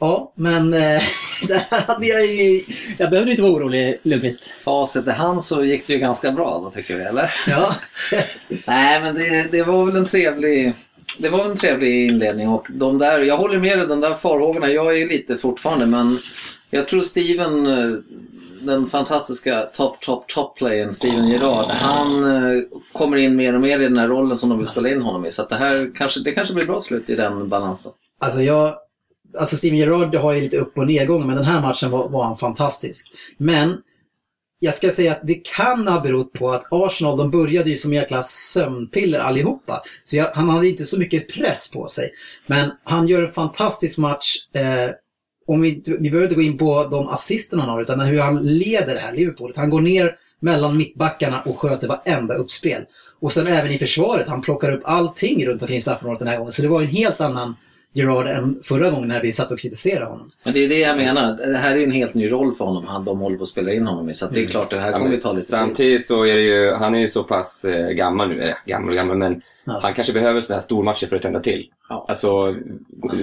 Ja, men eh, det här hade jag ju... Jag behövde inte vara orolig, Lundqvist. Facit i hand så gick det ju ganska bra då tycker vi, eller? Ja. Nej, men det, det var väl en trevlig... Det var en trevlig inledning och de där, jag håller med dig, de där farhågorna, jag är lite fortfarande men jag tror Steven, eh, den fantastiska top, top, top-playen Steven Gerrard, han eh, kommer in mer och mer i den här rollen som de vill spela in honom i. Så att det här kanske, det kanske blir bra slut i den balansen. Alltså jag... Alltså Steven Gerrard har ju lite upp och nedgång, men den här matchen var, var han fantastisk. Men jag ska säga att det kan ha berott på att Arsenal, de började ju som jäkla sömnpiller allihopa. Så jag, han hade inte så mycket press på sig. Men han gör en fantastisk match. Eh, om vi, vi behöver inte gå in på de assisterna han har, utan hur han leder det här Liverpoolet. Han går ner mellan mittbackarna och sköter varenda uppspel. Och sen även i försvaret, han plockar upp allting runt omkring straffområdet den här gången. Så det var en helt annan Gerard än förra gången när vi satt och kritiserade honom. Men det är det jag menar. Det här är en helt ny roll för honom. Han, de håller på att spela in honom i. Så att det är klart, det här Ja, kommer ju ta lite tid. Samtidigt så är det ju, han är ju så pass eh, gammal nu, eller gammal och gammal, men Ja. han kanske behöver sådana här stormatcher för att tända till. Ja. Alltså,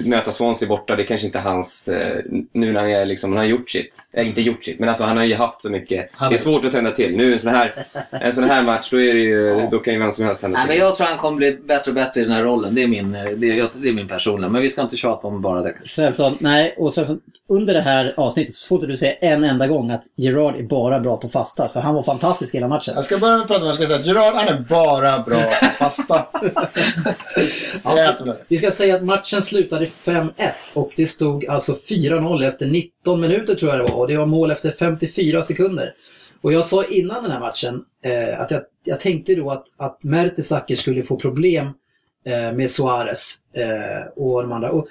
möta Swansea borta, det kanske inte är hans, eh, nu när han är liksom, han har gjort sitt. Eh, inte gjort sitt, men alltså han har ju haft så mycket. Han det är svårt att tända till. Nu en sån här, en sån här match, då är det ju, då kan ju vem som helst tända Nej, till. men jag tror han kommer bli bättre och bättre i den här rollen. Det är min, det är, det är min personliga. Men vi ska inte tjata om bara det. Svensson, nej, och Svensson, under det här avsnittet så får inte du säga en enda gång att Gerard är bara bra på fasta, för han var fantastisk hela matchen. Jag ska att prata om, jag ska säga att Gerard, han är bara bra på fasta. Inte Vi ska säga att matchen slutade 5-1 och det stod alltså 4-0 efter 19 minuter tror jag det var och det var mål efter 54 sekunder. Och jag sa innan den här matchen eh, att jag, jag tänkte då att, att Mertesacker skulle få problem eh, med Suarez eh, och de andra. Och,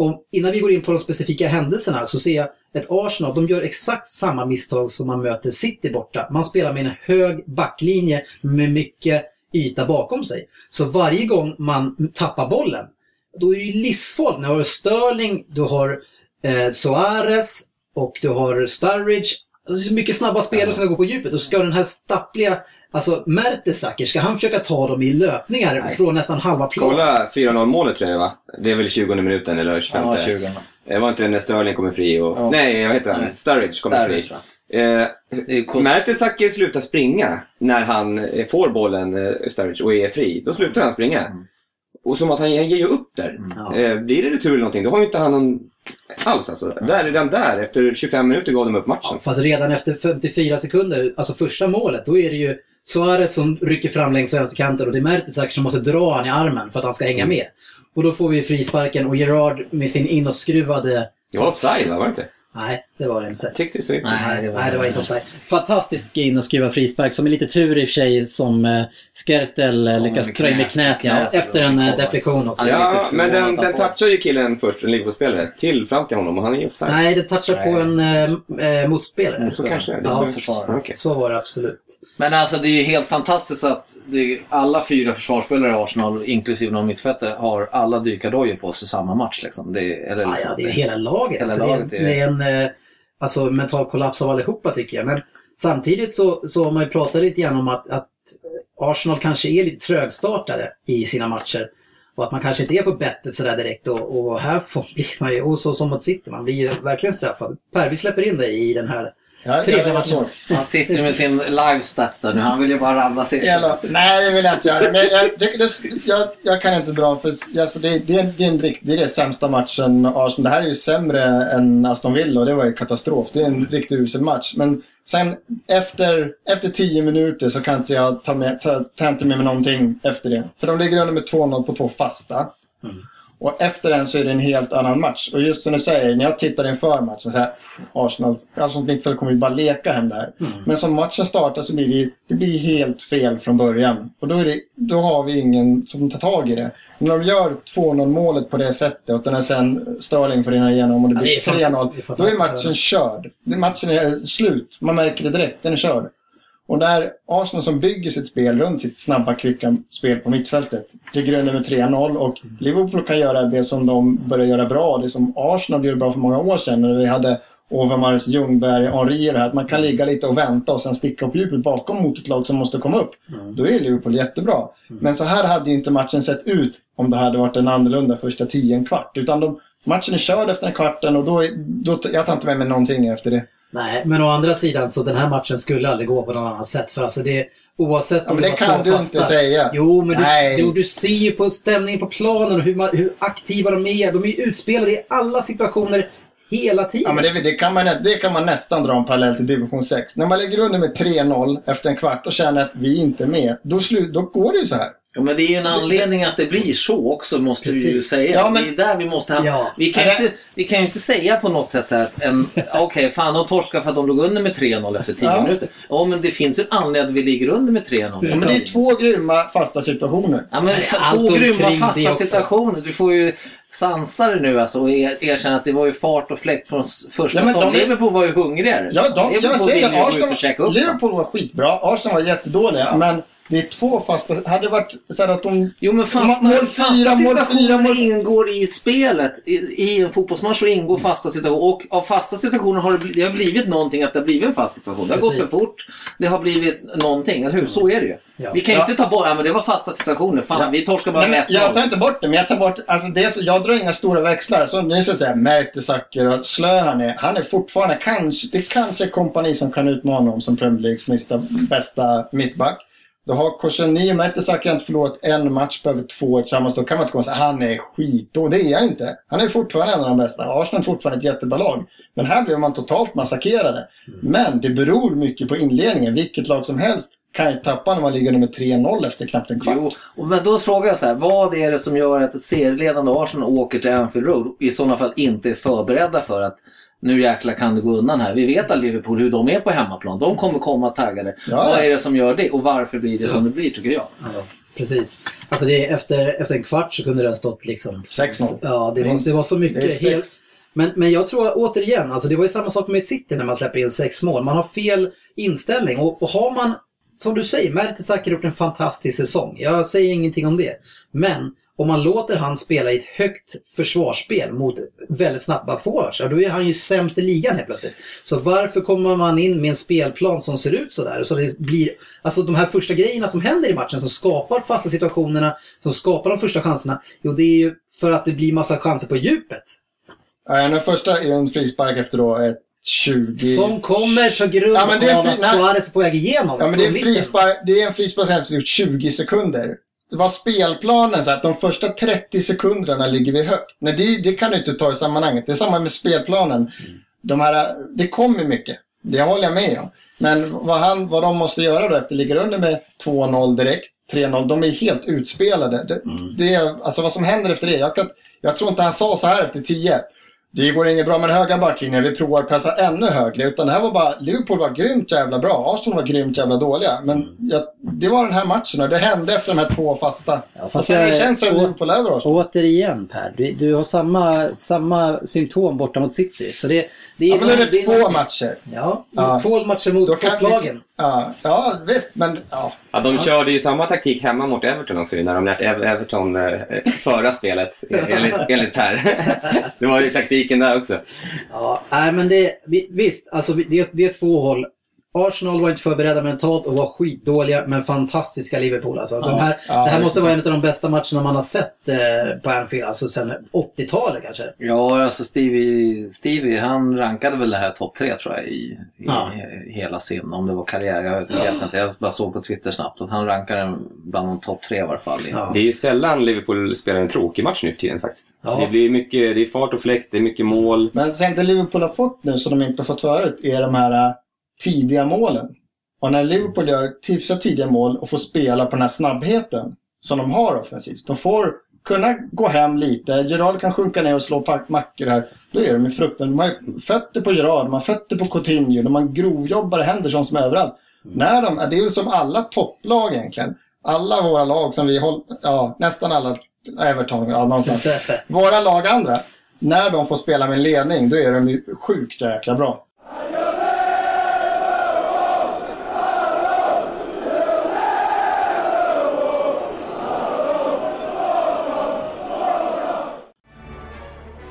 om, innan vi går in på de specifika händelserna så ser jag ett Arsenal, de gör exakt samma misstag som man möter City borta. Man spelar med en hög backlinje med mycket yta bakom sig. Så varje gång man tappar bollen, då är det ju livsfarligt. Du har Sterling, du har eh, Suarez och du har Sturridge. Det är så mycket snabba spelare som ska gå på djupet. Och ska den här stappliga, alltså Mertesacker, ska han försöka ta dem i löpningar Nej. från nästan halva plan? Kolla 4-0 målet tror jag det va? Det är väl 20 minuten eller 25? Ja, 20. Det var inte det när Sterling kommer fri och... Ja. Nej, vad heter han? Nej. Sturridge kommer Sturridge, fri. va? Eh, kost- Mertesacker slutar springa när han eh, får bollen, eh, Sturridge, och är fri. Då slutar han springa. Mm. Och som att han, han ger ju upp där. Ja. Eh, blir det retur eller någonting, då har ju inte han någon alls alltså. Där, redan där, efter 25 minuter gav de upp matchen. Ja, fast redan efter 54 sekunder, alltså första målet, då är det ju Suarez som rycker fram längs vänsterkanten och det är Mertesacker som måste dra han i armen för att han ska hänga med. Och då får vi frisparken och Gerard med sin inåtskruvade... Det var offside va, var det inte? Nej, det var det inte. Jag tyckte det såg ut som- Nej, det var, Nej, det var inte offside. Fantastisk in och skruva frispark, som är lite tur i och för sig som eh, Skertel eh, lyckas dra in med knät, ja, knät efter en eh, deflektion också. Ja, lite men den, den touchar ju killen först, en Liverpool-spelare, till fram till honom och han är offside. Nej, det touchar på en äh, motspelare. Så kanske det är. Ja, Så- försvarare. Okej. Så var det absolut. Men alltså det är ju helt fantastiskt att det, alla fyra försvarsspelare i Arsenal, inklusive någon mittfältare, har alla dykardojor på sig samma match. Liksom. Det, eller Ja, liksom, ja, det är hela laget. Hela alltså, laget det, är- är, det är en eh, alltså, mental kollaps av allihopa tycker jag. Men samtidigt så, så har man ju pratat lite grann om att, att Arsenal kanske är lite trögstartade i sina matcher. Och att man kanske inte är på bettet sådär direkt. Och, och här får, blir man ju, och så som mot City, man blir ju verkligen straffad. Per, vi släpper in dig i den här Ja, mål. Han sitter med sin live-stats där nu. Han vill ju bara rabbla siffror. Nej, det vill jag inte göra. Men jag, tycker det, jag, jag kan inte dra för alltså det, det, är, det, är en rikt, det är den sämsta matchen Arsenal. Det här är ju sämre än Aston Villa och det var ju katastrof. Det är en riktigt usel match. Men Sen efter, efter tio minuter så kan inte jag ta med, ta, ta inte med mig någonting efter det. För de ligger under med 2-0 på två fasta. Och efter den så är det en helt annan match. Och just som du säger, när jag tittar inför matchen så här, Arsenal, Arsenal mittfält kommer ju bara leka hem där. Men som matchen startar så blir det, det blir helt fel från början. Och då, är det, då har vi ingen som tar tag i det. När de gör 2-0 målet på det sättet och när sen Sterling får rinna igenom och det Ja, blir är fant- 3-0. det är Då är matchen körd. Matchen är slut. Man märker det direkt. Den är körd. Och där Arsenal som bygger sitt spel runt sitt snabba, kvicka spel på mittfältet ligger under med 3-0 och Liverpool kan göra det som de börjar göra bra, det som Arsenal gjorde bra för många år sedan när vi hade Overmars, Ljungberg, Henri och det här, att man kan ligga lite och vänta och sen sticka upp djupet bakom mot ett lag som måste komma upp. Då är Liverpool jättebra. Men så här hade ju inte matchen sett ut om det hade varit en annorlunda första tio, en kvart. Utan de, matchen är körd efter en kvarten och då, då jag tar inte med mig någonting efter det. Nej, men å andra sidan så den här matchen skulle aldrig gå på något annat sätt. För alltså det, oavsett Ja, om det var kan du fasta- inte säga. Jo, men Nej. du, du, du ser ju på stämningen på planen och hur, hur aktiva de är. De är ju utspelade i alla situationer hela tiden. Ja, men det, det, kan man, det kan man nästan dra en parallell till division 6. När man lägger under med 3-0 efter en kvart och känner att vi inte är med, då, slu, då går det ju så här. Ja, men det är ju en anledning att det blir så också, måste vi ju Precis. säga. Ja, men- Det är där vi måste ha... Ja. Vi, kan ju inte, vi kan ju inte säga på något sätt så här att en... Okej, fan de torskar för att de låg under med 3-0 efter 10 Ja. minuter. Ja, men det finns ju en anledning att vi ligger under med 3-0. Ja, men det är två grymma fasta situationer. Ja, men två grymma fasta situationer. Du får ju sansa det nu alltså och er, erkänna att det var ju fart och fläkt från första Ja, men stund. de är- Liverpool var ju hungrigare. Ja, de, Liverpool jag säger Arsenal. Liverpool var skitbra, Arsenal var jättedåliga, men det är två fasta... Hade det varit så här att de... Jo men fasta, Mål fasta mål situationer mål- ingår i spelet. I, I en fotbollsmatch så ingår fasta situationer. Och av fasta situationer har det, bli, det har blivit någonting att det har blivit en fast situation. Det har gått för Precis. fort. Det har blivit någonting, eller hur? Så är det ju. Ja. Vi kan ju Ja. inte ta bort, ja men det var fasta situationer. Fan, Ja. vi torskar bara med jag tar 1-0. inte bort det, men jag tar bort... Alltså det är så, jag drar inga stora växlar. Så ni ska säga Mertesacker och Slö han är. Han är fortfarande kanske... Det kanske är kompani som kan utmana honom som Premier Leagues bästa mittback. Då har Koshani, och Mertesacker inte förlorat en match på över två år tillsammans. Då kan man inte komma och säga ah, han är skit. Och det är han inte. Han är fortfarande en av de bästa. Arsenal är fortfarande ett jättebra lag. Men här blev man totalt massakrerade. Men det beror mycket på inledningen. Vilket lag som helst kan ju tappa när man ligger nummer 3-0 efter knappt en kvart. Jo, och men då frågar jag så här, vad är det som gör att ett serieledande Arsenal åker till Anfield Road i sådana fall inte är förberedda för att nu jäklar kan det gå undan här. Vi vet att Liverpool, hur de är på hemmaplan. De kommer komma taggade. Ja. Vad är det som gör det och varför blir det som det blir, tycker jag? Ja, precis. Alltså det efter, efter en kvart så kunde det ha stått liksom... 6-0. Ja, det var, det var så mycket. Helt, men, men jag tror återigen, alltså det var ju samma sak med City när man släpper in sex mål. Man har fel inställning och, och har man, som du säger, Mertesacker har gjort en fantastisk säsong. Jag säger ingenting om det. Men om man låter han spela i ett högt försvarsspel mot väldigt snabba forwards, då är han ju sämst i ligan helt plötsligt. Så varför kommer man in med en spelplan som ser ut sådär? Så det blir, alltså de här första grejerna som händer i matchen som skapar fasta situationerna, som skapar de första chanserna, jo det är ju för att det blir massa chanser på djupet. Ja, den första är en frispark efter då ett 20... Som kommer på grund Ja, av att. Suarez är på väg igenom. Ja, men det är, frispark, det är en frispark som har gjort 20 sekunder. Det var spelplanen så att de första 30 sekunderna ligger vi högt. Nej, det, det kan du inte ta i sammanhanget. Det är samma med spelplanen. De här, det kommer mycket. Det håller jag med om. Men vad, han, vad de måste göra då efter ligger under med 2-0 direkt, 3-0, de är helt utspelade. Det, det är, alltså vad som händer efter det. Jag, kan, jag tror inte han sa så här efter 10. Det går inget bra med den höga backlinjen, vi provar att pressa ännu högre. Utan det här var bara, Liverpool var grymt jävla bra, Arsenal var grymt jävla dåliga. Men jag, det var den här matchen och det hände efter de här två fasta. Ja, fast sen det känts som Liverpool över Arsenal. Återigen Per, du, du har samma, samma symptom borta mot City. Så det, det Ja, men nu är det två matcher. Ja, Ja. två matcher mot Då topplagen. Ja, ja, visst, men ja. Ja, de körde ju samma taktik hemma mot Everton också när de lät Ev- Everton eh, föra spelet enligt, enligt Per. Det var ju taktiken där också. Ja, nej men det, vi- visst, alltså det, det är två håll. Arsenal var inte förberedda mentalt och var skitdåliga, men fantastiska Liverpool. Alltså. De här, ja, det här måste vara en av de bästa matcherna man har sett eh, på Anfield, alltså sen 80-talet kanske. Ja, alltså Stevie, Stevie han rankade väl det här topp tre tror jag i, i Ja. hela sin, om det var karriär. Jag läste inte, jag bara såg på Twitter snabbt att han rankar den bland de topp tre i varje fall. Det är ju sällan Liverpool spelar en tråkig match nu för tiden faktiskt. Ja. Det blir mycket, det är fart och fläkt, det är mycket mål. Men sen det Liverpool har fått nu, som de inte har fått förut, är de här tidiga målen. Och när Liverpool gör tipsa tidiga mål och får spela på den här snabbheten som de har offensivt. De får kunna gå hem lite. Gerard kan sjunka ner och slå mackor här. Då är de i frukten. De har fötter på Gerard, de har fötter på Coutinho, de har grovjobbare Henderson som överallt. När de, det är väl som alla topplag egentligen. Alla våra lag som vi håller, ja nästan alla, Everton, ja någonstans. Våra lag andra, när de får spela med ledning, då är de ju sjukt jäkla bra.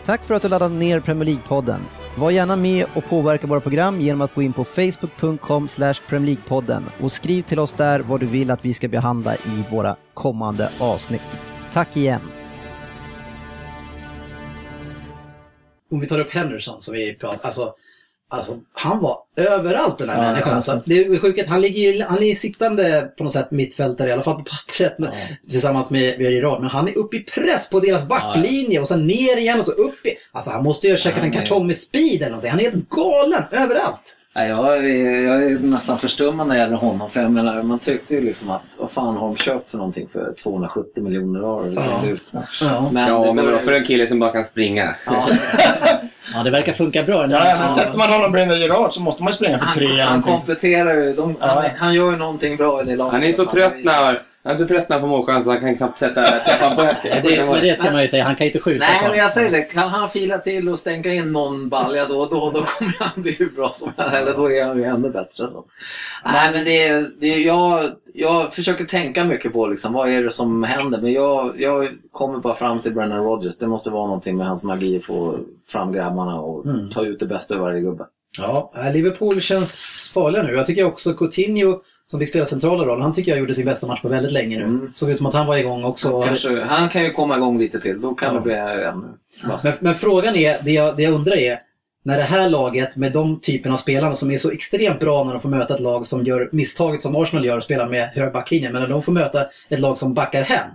Tack för att du laddade ner Premier League-podden. Var gärna med och påverka våra program genom att gå in på facebook.com Premier League-podden och skriv till oss där vad du vill att vi ska behandla i våra kommande avsnitt. Tack igen! Om vi tar upp Henderson som vi pratar alltså, alltså han var överallt den här Ja, människan. alltså. Det är sjukt, han ligger ju, han är sittande på något sätt mittfältare, i alla fall på pappret med, tillsammans med, Gerard. Men han är uppe i press på deras backlinje och sen ner igen och så upp i... Alltså han måste ju ha käkat en kartong med speed eller någonting. Han är helt galen överallt. Jag, är, jag är nästan förstummad när det gäller honom. För jag menar, man tyckte ju liksom att vad fan har de köpt för någonting för 270 miljoner dollar? Det ser Ja. ut. Ja. Men Ja, det men börjar- för en kille som bara kan springa? Ja, Ja, det verkar funka bra. Ja, här- men sätter man honom bredvid Gerard så måste man ju springa för tre han, eller han någonting. kompletterar ju. De, Ja. han, han gör ju någonting bra i det laget. Han är så Han trött när han är så trött när han får målchanser han kan knappt sätta, träffa en Men böcker. det, men det ska man ju säga, han kan ju inte skjuta. Nej, men jag säger det. Kan han fila till och stänka in någon balja då och då, då kommer han bli hur bra som helst. Eller då är han ju ännu bättre. Så. Nej, men det, är- det, är- jag, jag försöker tänka mycket på liksom, vad är det som händer. Men jag, jag kommer bara fram till Brennan Rodgers. Det måste vara någonting med hans magi att få fram grabbarna och ta ut det bästa ur varje gubbe. Ja, äh, Liverpool känns farliga nu. Jag tycker också Coutinho, som fick spela centrala roll, han tycker jag gjorde sin bästa match på väldigt länge nu. Mm. Såg ut som att han var igång också. Kanske, han kan ju komma igång lite till. Då kan Ja. det bli ännu Men, men frågan är, det jag, det jag undrar är, när det här laget med de typerna av spelarna som är så extremt bra när de får möta ett lag som gör misstaget som Arsenal gör och spelar med hög backlinje, men när de får möta ett lag som backar hem,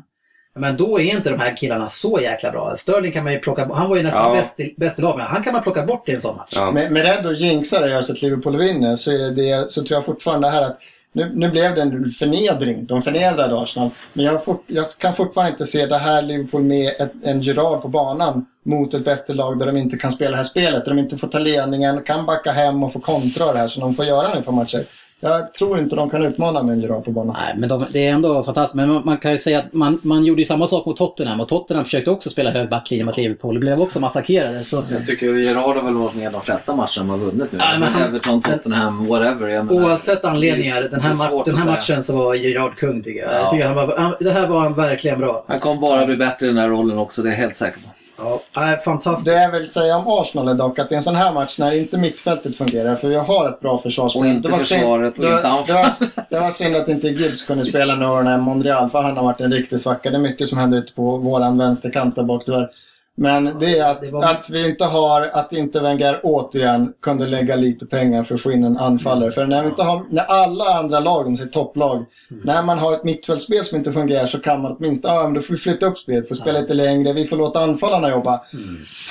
men då är inte de här killarna så jäkla bra. Sterling kan man ju plocka bort. Han var ju nästan Ja. bäst, i, bäst i lag, men han kan man plocka bort i en sån match. Ja. Med, med rädd att jinxa det gör så att Liverpool vinner så, är det det, så tror jag fortfarande här att nu, nu blev det en förnedring. De förnedrade Arsenal. Men jag, fort, jag kan fortfarande inte se det här Liverpool med ett, en Gerard på banan mot ett bättre lag där de inte kan spela det här spelet. Där de inte får ta ledningen, kan backa hem och få kontra det här som de får göra nu på matcher. Jag tror inte de kan utmana med en Gerard på banan. Nej, men de, det är ändå fantastiskt. Men man, man kan ju säga att man, man gjorde ju samma sak mot Tottenham och Tottenham försökte också spela hög backlinje mot Liverpool och blev också massakrerade. Så, Jag tycker Gerard har väl varit med de flesta matcherna de har vunnit nu. Ja, men han- Everton, Tottenham, whatever. Jag menar, Oavsett anledningar, det den här, det är ma- den här matchen så var Gerard kung tycker jag. Ja. jag tycker han var, han, det här var han verkligen bra. Han kommer bara bli bättre i den här rollen också, det är jag helt säker på. Ja, nej, fantastiskt. Det jag vill säga om Arsenal är dock att i en sån här match när inte mittfältet fungerar, för vi har ett bra försvarsspel. Och inte försvaret och inte anfallet. Det var, det var synd att inte Gibbs kunde spela nu och den här Monreal, för han har varit en riktig svacka. Det är mycket som händer ute på våran vänsterkant där bak tyvärr. Men det är att, Det var- att vi inte har, att inte Wenger återigen kunde lägga lite pengar för att få in en anfallare. För när, vi inte har, när alla andra lag, om säger topplag, när man har ett mittfältsspel som inte fungerar så kan man åtminstone, ja men då får vi flytta upp spelet, får spela lite längre, vi får låta anfallarna jobba.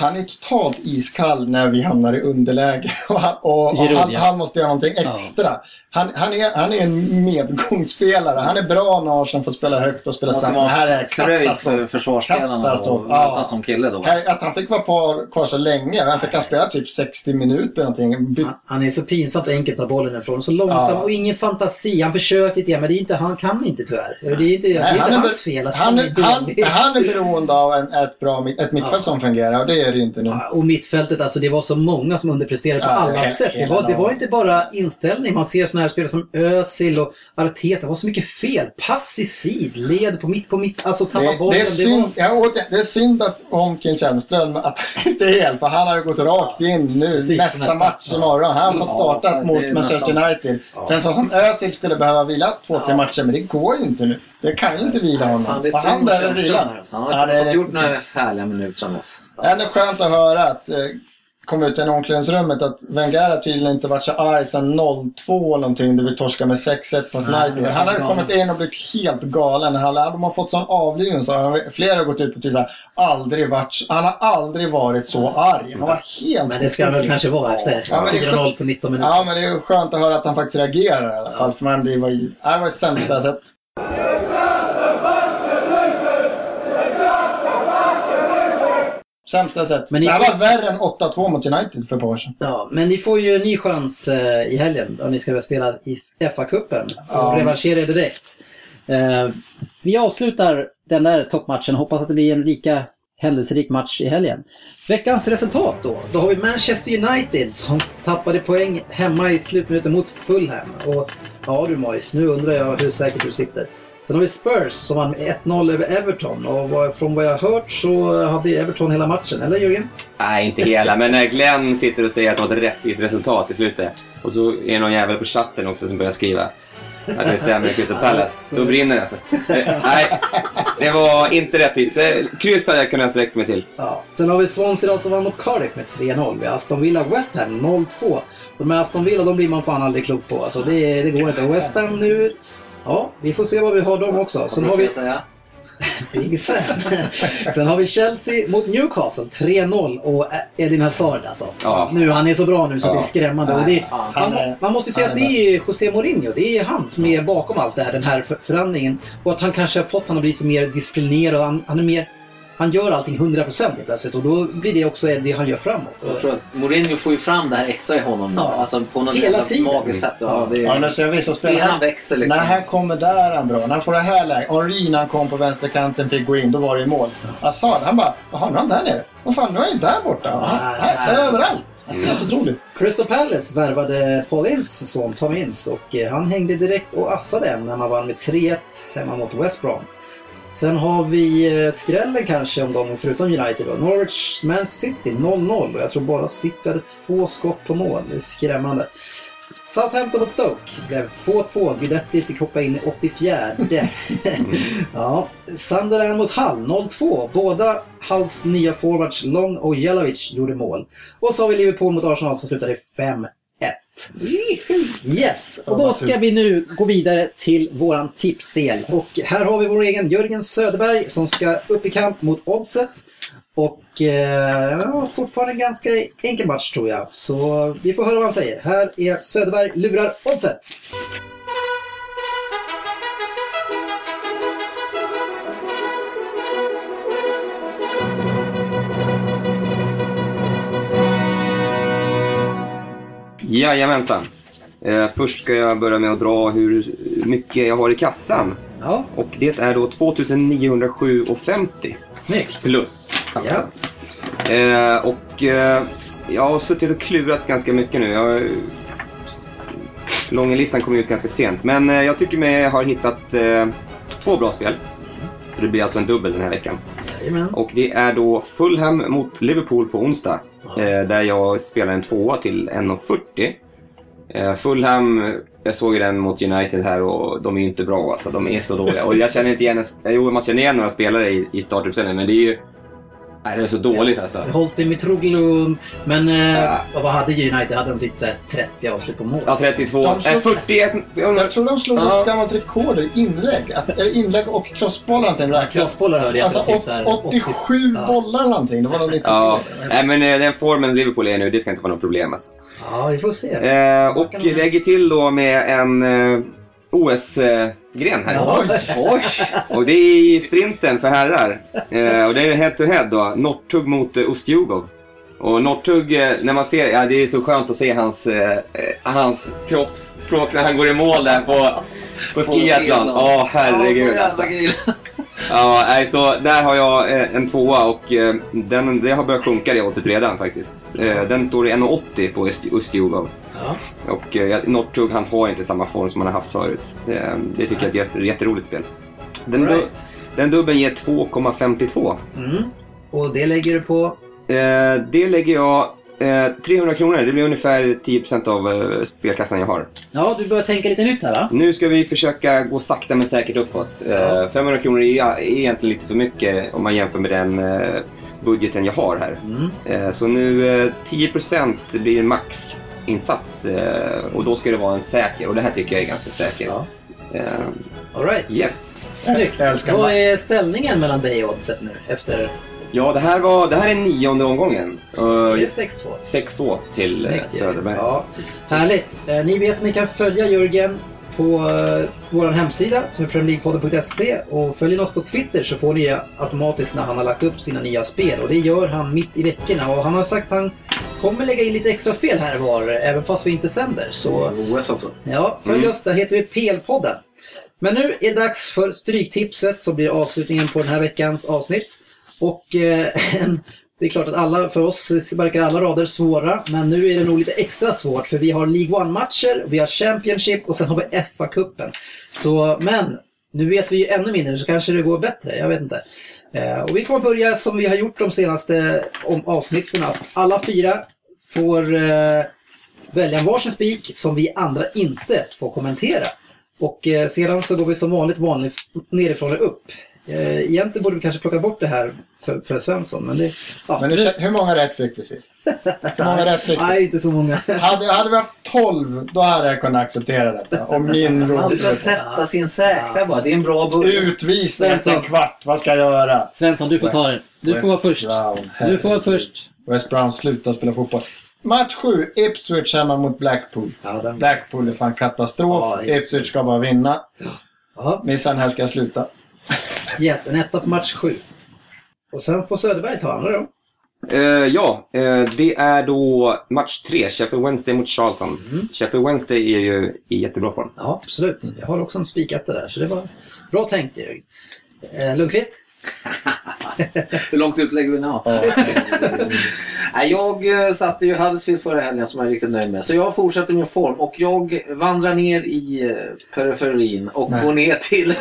Han är totalt iskall när vi hamnar i underläge och, han, och, och han, ja. han måste göra någonting extra. Han, han, är, han är en medgångsspelare. Han är bra när Arsenal får spela högt och spela Måste snabbt. vara Men här är fröjd för försvarsspelarna och möta Ja. som kille då. Att han fick vara kvar, kvar så länge. Han fick han spela typ 60 minuter någonting. Han, han är så pinsamt enkelt att ta bollen ifrån. Så långsam Ja. och ingen fantasi. Han försöker lite men det är inte, han kan inte tyvärr. Det är inte, det är Nej, inte han, är, hans fel att han, han, är, han, han är beroende av en, ett, bra, ett mittfält Ja. som fungerar och det är det ju inte nu. Ja, Och mittfältet, alltså det var så många som underpresterade på Ja, alla sätt. Det var, det var inte bara inställning. Man ser såna här spelare som Özil och Arteta. Det var så mycket fel. Pass i sid, led på mitt på mitt, alltså tappa Det, bollen. det, är var- synd, ja, återigen, det är synd att om Kim Källström att han inte är hel, för han har ju gått rakt in nu Precis, nästa, nästa. match imorgon. Han har fått Ja, starta mot det Manchester nästan- United. För en sån som Özil skulle behöva vila två, tre matcher, men det går ju inte nu. Det kan ju inte vila honom. Fan, det är För han synd behöver vila. alltså. Han har Ja, det gjort några härliga minuter sedan dess. Det är skönt att höra att eh, kom ut i omklädningsrummet att Wenger har tydligen inte varit så arg sedan 02 eller någonting där vi torskade med 6-1 mot United. Han hade kommit in och blivit helt galen. Han, de har fått sån avlydnad så han, flera har gått ut på Twitter. Aldrig varit, han har aldrig varit så arg. Han var helt Men det ska han väl kanske vara efter Ja, men det är 4-0 på 19 minuter. Ja, men det är skönt att höra att han faktiskt reagerar i alla fall. För man, det var ju det var det sämsta jag sett. Sämsta sett. Men det här får- var värre än 8-2 mot United för ett par år sedan. Ja, men ni får ju en ny chans eh, i helgen om ni ska spela i FA-cupen och Ja. revanschera er direkt. Eh, vi avslutar den där toppmatchen. Hoppas att det blir en lika händelserik match i helgen. Veckans resultat då? Då har vi Manchester United som tappade poäng hemma i slutminuten mot Fulham. Och ja du Morris, nu undrar jag hur säkert du sitter. Sen har vi Spurs som vann med 1-0 över Everton och från vad jag har hört så hade Everton hela matchen, eller Jörgen? Nej, inte hela, men när Glenn sitter och säger att det var ett rättvist resultat i slutet och så är det någon jävel på chatten också som börjar skriva att det är sämre än Crystal Palace. Då brinner det alltså. Eh, Nej, det var inte rättvist. Eh, Kryss hade jag kunnat sträcka mig till. Ja. Sen har vi Swansea då som vann mot Cardiff med 3-0. Vi har Aston Villa West Ham 0-2. De här Aston Villa de blir man fan aldrig klok på. Alltså, det, det går inte. West Ham nu... Ja, vi får se vad vi har dem också. Sen har vi... säga. Big Sam. Sen har vi Chelsea mot Newcastle 3-0 och Edin Hazard alltså. Ja. Nu, han är så bra nu så Ja. det är skrämmande. Och det, han man, man måste ju säga att det är José Mourinho. Det är han som är bakom allt det här, den här för- förändringen. Och att han kanske har fått honom att bli så mer disciplinerad. Han, han är mer... Han gör allting 100% helt plötsligt och då blir det också det han gör framåt. Jag tror att Mourinho får ju fram det här extra i honom. Ja. Alltså på något Hela tiden. magiskt sätt. Ja, det, Ja, men så jag visar Spelarna växer liksom. När han kommer där är han bra. När han får det här läget. Henri när han kom på vänsterkanten fick gå in, då var det i mål. Assad, han bara, jaha nu är han där nere. Vad fan, nu är han ju där borta. Han, Ja, här, fantastiskt. överallt. Helt otroligt. Crystal Palace värvade Paul Ince son Tom Ince och eh, han hängde direkt och assade en när man vann med 3-1 hemma mot West Brom. Sen har vi eh, skrällen kanske om dem, förutom United då. Norwich Man City 0-0 och jag tror bara City hade två skott på mål. Det är skrämmande. Southampton mot Stoke blev 2-2. Guidetti fick hoppa in i 84. ja. Sunderland mot Hull 0-2. Båda Hulls nya forwards Long och Jelavic gjorde mål. Och så har vi Liverpool mot Arsenal som slutade 5-1. Yes, och då ska vi nu gå vidare till våran tipsdel. Och här har vi vår egen Jörgen Söderberg som ska upp i kamp mot Oddset. Och eh, fortfarande en ganska enkel match tror jag. Så vi får höra vad han säger. Här är Söderberg lurar Oddset. Jajamensan. Eh, först ska jag börja med att dra hur mycket jag har i kassan. Ja, Och det är då 2907,50 snyggt. plus. Alltså. Eh, och eh, jag har suttit och klurat ganska mycket nu. Jag, Långelistan kom ut ganska sent. Men eh, jag tycker mig har hittat eh, två bra spel. Så det blir alltså en dubbel den här veckan. Jajamän. Och det är då Fulham mot Liverpool på onsdag. Eh, där jag spelar en tvåa till 1,40. Eh, Fulham, jag såg ju den mot United här och de är ju inte bra alltså. De är så dåliga. Och jag känner inte igen, jo man känner igen några spelare i, i startuppställningen men det är ju... Nej, det är så dåligt alltså. Holtby Mitroglou, men eh, Ja. vad hade United? Hade de typ så här 30 avslut på mål? Ja, 32. De slog- Eh, 41. Jag tror de slog Ja. ett gammalt rekord i inlägg. Eller inlägg och crossbollar någonting. räknat. Crossbollar hörde jag. Alltså typ så här 87 Ja. bollar eller någonting. Det var något nytt. Ja, nej, men eh, den formen Liverpool är nu, det ska inte vara något problem alltså. Ja, vi får se. Eh, och lägger till då med en eh, OS-gren här. Ja. Oj! Och det är i sprinten för herrar. Eh, och det är head to head då. Northug mot eh, Ustjugov. Och Northug, eh, när man ser, ja det är så skönt att se hans, eh, eh, hans kroppsspråk när han går i mål där på, på skiathlon. Ja, herregud alltså. Ja, nej, så där har jag eh, en tvåa och eh, den, det har börjat sjunka det oddset redan faktiskt. Eh, den står i 1,80 på Ustjugov. Ja. Och eh, Northug han har inte samma form som han har haft förut. Eh, det tycker jag är ett jätte- jätteroligt spel. Den, du, Right. den dubben ger 2,52. Mm. Och det lägger du på? Eh, det lägger jag eh, 300 kronor. Det blir ungefär 10% av eh, spelkassan jag har. Ja, du börjar tänka lite nytt här va? Nu ska vi försöka gå sakta men säkert uppåt. Eh, 500 kronor är, egentligen lite för mycket om man jämför med den eh, budgeten jag har här. Eh, så nu eh, 10% blir maxinsats eh, och då ska det vara en säker och det här tycker jag är ganska säker. Ja. Eh, All right. yes. Snyggt. Vad är ställningen mellan dig och Oddset nu? Efter... Ja, det här, var, det här är nionde omgången. Uh, Är det 6-2? 6-2 till eh, Snyggt, Söderberg. Ja, härligt. Ni vet att ni kan följa Jörgen på uh, vår hemsida som är premierleaguepodden.se och följer oss på Twitter så får ni automatiskt när han har lagt upp sina nya spel och det gör han mitt i veckorna och han har sagt att han kommer lägga in lite extra spel här och var även fast vi inte sänder. Så OS också. Ja, följ Mm. oss. Där heter vi PL-podden. Men nu är det dags för Stryktipset som blir avslutningen på den här veckans avsnitt. Och eh, en- det är klart att alla, för oss verkar alla rader svåra, men nu är det nog lite extra svårt för vi har League One-matcher, vi har Championship och sen har vi FA-cupen. Så, men nu vet vi ju ännu mindre så kanske det går bättre, jag vet inte. Eh, och vi kommer börja som vi har gjort de senaste om, avsnitten, att alla fyra får eh, välja en varsin spik som vi andra inte får kommentera. Och eh, sedan så går vi som vanligt vanligt nerifrån och upp. Eh, egentligen borde vi kanske plocka bort det här för, för Svensson, men det... Ja, Men nu, nu- hur många rätt fick vi sist? Hur många rätt fick vi? Nej, inte så många. Hade, hade vi haft 12, då hade jag kunnat acceptera detta. Och min Han ska sätta sin säkra bara. Det är en bra början. Utvisning efter en kvart. Vad ska jag göra? Svensson, du får ta det. Du får vara först. Brown, Du får vara först. West Brown slutar spela fotboll. Match 7, Ipswich hemma mot Blackpool. Ja, den... Blackpool är fan katastrof. Ja, det- Ipswich ska bara vinna. ja, Missa den här ska jag sluta. yes, en etta på match sju. Och sen får Söderberg ta andra då. Eh, ja, eh, det är då match tre, Sheffield Wednesday mot Charlton. Mm. Sheffield Wednesday är ju i jättebra form. Ja, absolut. Jag har också en spiketta där, så det var bra tänkt Jörgen. Eh, Lundqvist? Hur långt ut lägger vi nu? Jag eh, satte ju Huddersfield förra helgen som jag är riktigt nöjd med. Så jag fortsätter min form och jag vandrar ner i periferin och Nej. går ner till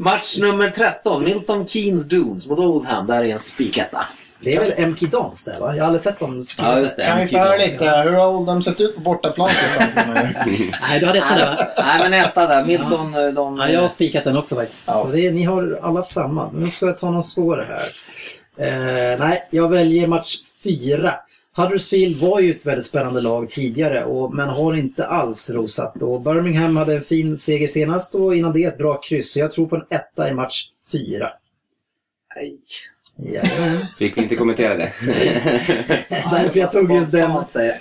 match nummer 13. Milton Keynes Dunes mot Oldham. Där är en spiketta. Det är väl MK Dons där va? Jag har aldrig sett dem skriva Ja, just det. Kan vi få höra lite? Hur har Oldham sett ut på bortaplan? Nej, du hade etta där va? Nej, men etta där. Milton, eh, de... Ja, jag har spikat den också faktiskt. Ja. Så det är, ni har alla samma. Nu ska jag ta någon svårare här. Eh, nej, jag väljer match fyra. Huddersfield var ju ett väldigt spännande lag tidigare, och, men har inte alls rosat. Och Birmingham hade en fin seger senast och innan det ett bra kryss. Så jag tror på en etta i match fyra. Nej. Jajamän. Fick vi inte kommentera det? Därför jag tog just den. Säger.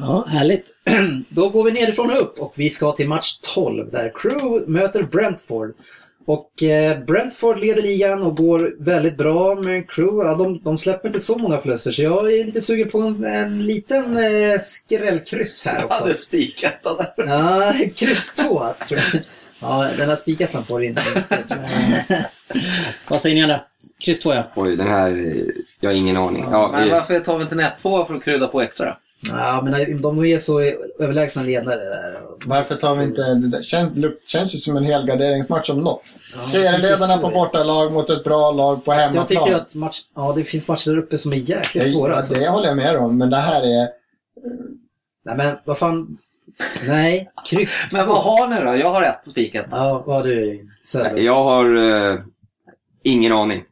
Ja, härligt. Då går vi nerifrån och upp och vi ska till match 12 där Crew möter Brentford. Och eh, Brentford leder ligan och går väldigt bra men Crew, ja, de, de släpper inte så många förluster så jag är lite sugen på en, en liten eh, skrällkryss här Jag också. hade spiketta där. Ja, kryss 2 tror jag. Ja, den här spikettan får du inte. tror jag. Vad säger ni andra? Kryss två ja. Oj, den här... Jag har ingen aning. Ja, Men vi, varför tar vi inte en 1-2 för att krydda på extra? Ja, men de är så överlägsna ledare där. Varför tar vi inte... Det känns, känns ju som en helgarderingsmatch om något. Ja, Serieledarna på bortalag mot ett bra lag på Jag hemmaplan. tycker att match, ja, det finns matcher där uppe som är jäkligt Ja, svåra. Alltså. Det håller jag med om, men det här är... Nej men vad fan. Nej, kryss Men vad har ni då? Jag har ett spiket. Ja, vad har du Söder? jag har eh, ingen aning.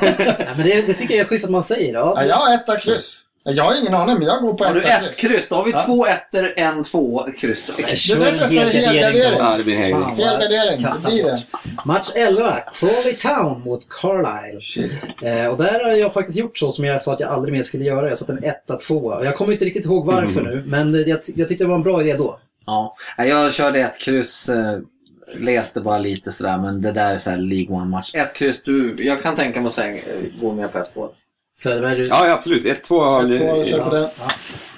Nej, men det, det tycker jag är schysst att man säger. Ja. Ja, jag har etta kryss. Jag har ingen aning, men jag går på Har du ett kryss. då har vi Ja. två ettor, en två kryss. Det är därför jag säger helgardering. Ja, det blir Helgardering, det blir det. Match 11, Crawley Town mot Carlisle. Eh, och där har jag faktiskt gjort så som jag sa att jag aldrig mer skulle göra. Jag satte en etta, tvåa. Och Jag kommer inte riktigt ihåg varför Mm. nu, men jag, jag tyckte det var en bra idé då. Ja, jag körde ett kryss, eh, läste bara lite sådär, men det där är så här League One-match. Ett kryss, du, jag kan tänka mig att säga, eh, gå med på ett två. Söderberg, du... Ja, ja absolut. Ett, två har... Jag får köpa Ja.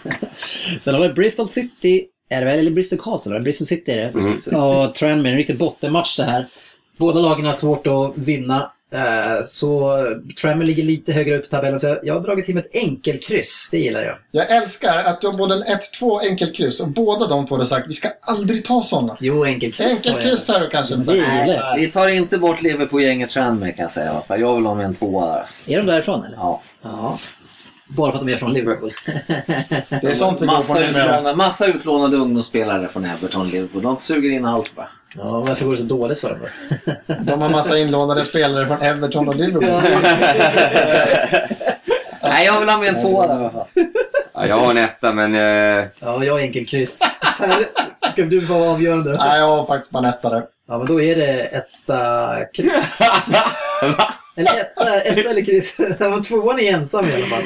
det. Sen har vi Bristol City, är det väl? Eller Bristol Castle? va? Bristol City är det. Och Tranmere, en riktig bottenmatch det här. Båda lagen har svårt att vinna. Eh, så Tranmere ligger lite högre upp i tabellen, så jag, har dragit till med ett enkelkryss. Det gillar jag. Jag älskar att du har både en 1-2 enkelkryss och båda de två har sagt vi ska aldrig ta sådana. Jo, enkelkryss. Enkelkryss har du kanske Det gillar. Vi tar inte bort Liverpool-gänget Tranmere kan jag säga fall. Jag vill ha med en tvåa där. alltså. Är de därifrån eller? Ja. Ja. Bara för att de är från Liverpool. Det är sånt vi Massa utlånade, massa utlånade ungdomsspelare från Everton Liverpool. De suger in allt bara. Ja, varför går det så dåligt för dem då? De har massa inlånade spelare från Everton och Liverpool. Nej, jag vill ha med en tvåa där i alla fall. Ja, jag har en etta, men... Eh, Ja, jag har enkelkryss. Per, ska du vara avgörande? Nej, jag har faktiskt bara en etta där. Ja, men då är det etta, kryss. Eller etta, etta eller kryss. Tvåan är ensam i alla fall.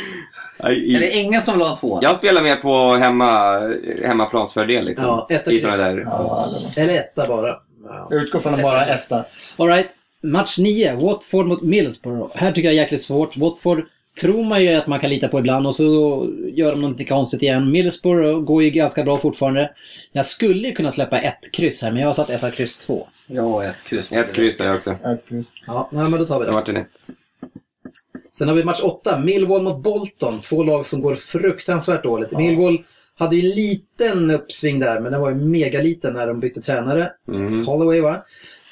I, Är det ingen som vill ha en tvåa? jag spelar mer på hemma, hemmaplansfördel liksom. Ja, etta I såna kryss. där... Ja, Eller etta bara. Ja. jag utgår från en bara etta. Alright, match 9. Watford mot Middlesbrough. Här tycker jag är jäkligt svårt. Watford tror man ju att man kan lita på ibland och så gör de någonting konstigt igen. Middlesbrough går ju ganska bra fortfarande. Jag skulle ju kunna släppa ett kryss här, men jag har satt ett kryss 2. Jag har ett kryss. Ett kryss har jag också. Ett kryss. Ja, nej, men då tar vi Det det. vart en ett. Sen har vi match 8, Millwall mot Bolton. Två lag som går fruktansvärt dåligt. Millwall hade ju en liten uppsving där, men den var ju megaliten när de bytte tränare. Mm. Holloway va?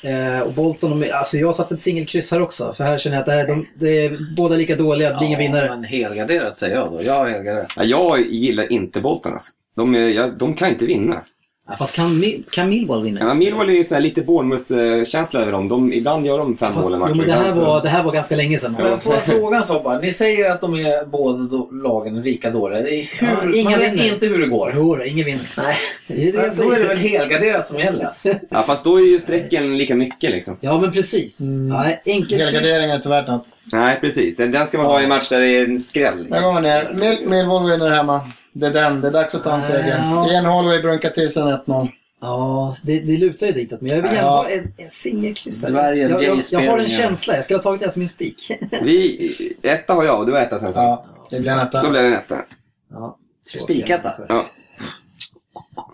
Eh, och Bolton, de, alltså jag har satt ett singelkryss här också. För här känner jag att det är, de, det är båda lika dåliga, det blir ingen vinnare. men helgarderat säger jag då. Jag. Ja, jag gillar inte Bolton alltså. De, är, ja, de kan inte vinna. Ja, fast kan, kan Millwall vinna? Ja, Millwall är ju så här lite Bournemouth-känsla över dem. De, ibland gör de fem mål i jo, matcher. men det, här ibland så- var, det här var ganska länge sedan. Men jag får frågan så bara. Ni säger att de är båda lagen. Det är Hur, Ja, ingen man vet vinner. inte hur det går. Jo, ingen vinner. Nej. Det är det jag Då är det väl helgarderat som gäller. Alltså. Ja, fast då är ju strecken lika mycket liksom. Ja, men precis. Ja, enkelkryss. Helgardering är inte värt något. Nej, precis. Den, den ska man ha i en match där det är en skräll. Där Liksom. går man ner. Mill- Millwall vinner hemma. Det är den. Det är dags att ta en seger. Ja. Ian Holloway brunkar till sig en 1-0. Ja, det, det lutar ju ditåt. Men jag vill gärna ha en, en singelkryss. här. Dvärgen, Jag, jag, jag har en känsla. Jag skulle ha tagit det som min spik. Vi, etta har jag och du har etta sen. Ja, det blir en Då etta. blir det en etta. Ja, Spiketta. Ja.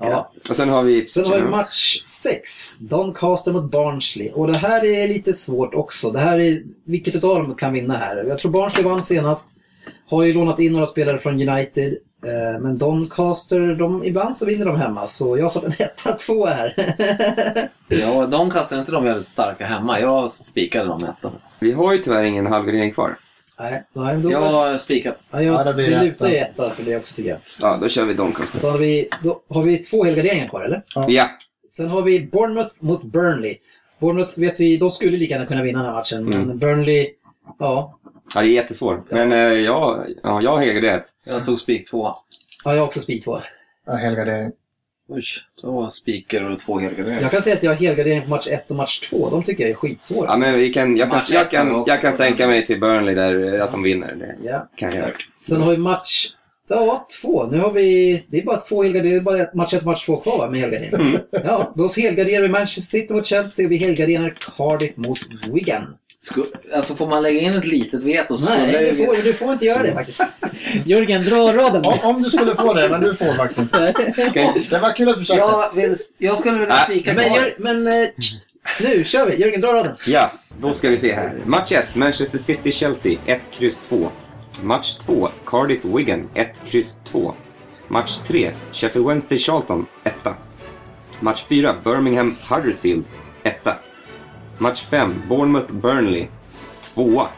Ja. Och sen har vi... Sen har vi match 6. Doncaster mot Barnsley. Och det här är lite svårt också. Det här är, vilket utav dem kan vinna här? Jag tror Barnsley vann senast. Har ju lånat in några spelare från United. Eh, Men Doncaster, de, ibland så vinner de hemma. Så jag har satt en etta, två här. Ja, de kastar inte de väldigt starka hemma. Jag spikade dem ettan. Vi har ju tyvärr ingen halvgardering kvar. Nej, nej, då, Jag har spikat. ja, Ja, jag, det blir vi etta. lutar ju etta för det också tycker jag. Ja, då kör vi Doncaster. Så har vi, då har vi två helgarderingar kvar eller? Ja. Sen har vi Bournemouth mot Burnley. Bournemouth vet vi, de skulle lika gärna kunna vinna den här matchen. Men Mm. Burnley, ja. Ja, det är jättesvårt. Men eh, ja, ja, jag har helgarderat. Jag tog spik två. Ja, jag har också speed två. Ja, helgardering. Oj, då spikar och två helgarderingar. Jag kan säga att jag har helgardering på match 1 och match 2. De tycker jag är skitsvåra. Ja, men vi kan, jag, kan, Match jag, ett kan, också jag kan sänka mig till Burnley där, eh, att de vinner. Det Ja. kan jag göra. Sen har vi match... Ja, två. Nu har vi... Det är bara två helgarderingar. Det är bara match 1 och match 2 kvar va, med helgardering. Mm. Ja, då helgarderar vi Manchester City mot Chelsea och vi helgarderar Cardiff mot Wigan. Sku- alltså får man lägga in ett litet veto skulle Nej, du får, du får inte göra det faktiskt. Jörgen, dra raden. Om, om du skulle få det, men du får faktiskt inte. Okej. Det var kul att försöka. Jag, vill, jag skulle vilja spika Men, kvar. gör, men eh, nu kör vi. Jörgen, dra raden. Ja, då ska vi se här. Match 1, Manchester City-Chelsea, 1, kryss 2. Match 2, Cardiff-Wigan, 1, kryss 2. Match 3, Sheffield Wednesday-Charlton, 1. Match 4, Birmingham-Huddersfield, 1. Match 5, Bournemouth-Burnley, 2.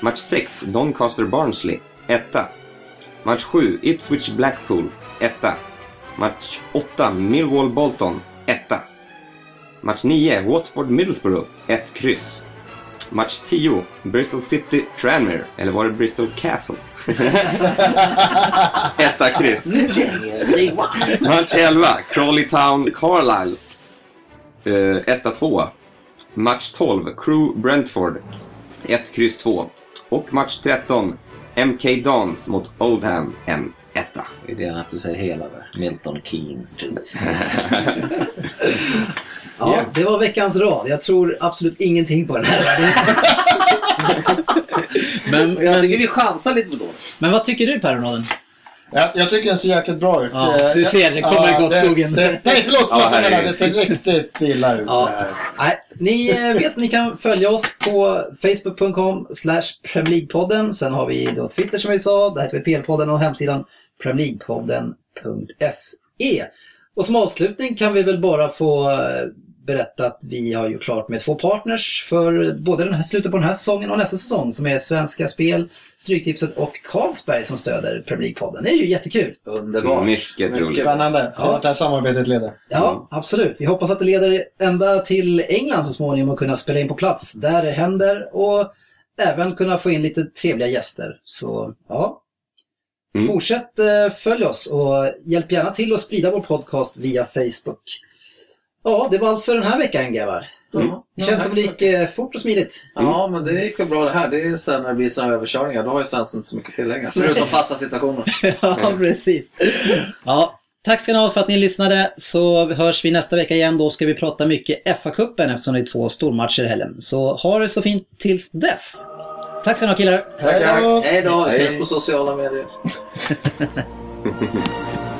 Match 6, Doncaster-Barnsley, 1. Match 7, Ipswich-Blackpool, 1. Match 8, Millwall-Bolton, 1. Match 9, Watford-Middlesbrough, 1 kryss. Match 10, Bristol City-Tranmere, eller var det Bristol Castle? Etta kryss. Match 11, Crawley Town-Carlisle, uh, etta 2. Match 12, Crew-Brentford, 1 kryss 2. Och match 13, MK Dons mot Oldham, en etta. Det är det att du säger hela där. Milton Keynes. Ja, det var veckans rad. Jag tror absolut ingenting på den här. Men, Jag tycker vi chansar lite på då. men vad tycker du Per Ja, jag tycker den ser jäkligt bra ut. Ja, Eh, du ser, det kommer gå åt det- skogen. Det, nej, förlåt, Ja, förlåt jag menar, herregud. det ser riktigt illa ut. Ja. det här. Nej, ni eh, vet att ni kan följa oss på facebook.com slash League-podden. Sen har vi då Twitter som vi sa, där heter vi PL-podden och hemsidan premierleaguepodden.se. Och som avslutning kan vi väl bara få eh, berätta att vi har gjort klart med två partners för både den här, slutet på den här säsongen och nästa säsong som är Svenska Spel, Stryktipset och Carlsberg som stöder Premier League-podden. Det är ju jättekul. Underbart. Mycket roligt. Spännande. Se Ja. vart det här samarbetet leder. Ja, absolut. Vi hoppas att det leder ända till England så småningom och kunna spela in på plats där det händer och även kunna få in lite trevliga gäster. Så ja, Mm. fortsätt eh, följ oss och hjälp gärna till att sprida vår podcast via Facebook. Ja, det var allt för den här veckan grabbar. Ja. Det känns som det gick eh, fort och smidigt. Ja, men det gick väl bra det här. Det är ju sen när det blir sådana överkörningar, då har ju Svensson inte så mycket tillägga. Förutom fasta situationer. ja, precis. Ja, tack ska ni ha för att ni lyssnade. Så hörs vi nästa vecka igen. Då ska vi prata mycket FA-cupen eftersom det är två stormatcher i helgen. Så ha det så fint tills dess. Tack ska ni ha killar. Hej då! Hej då, vi ses på sociala medier.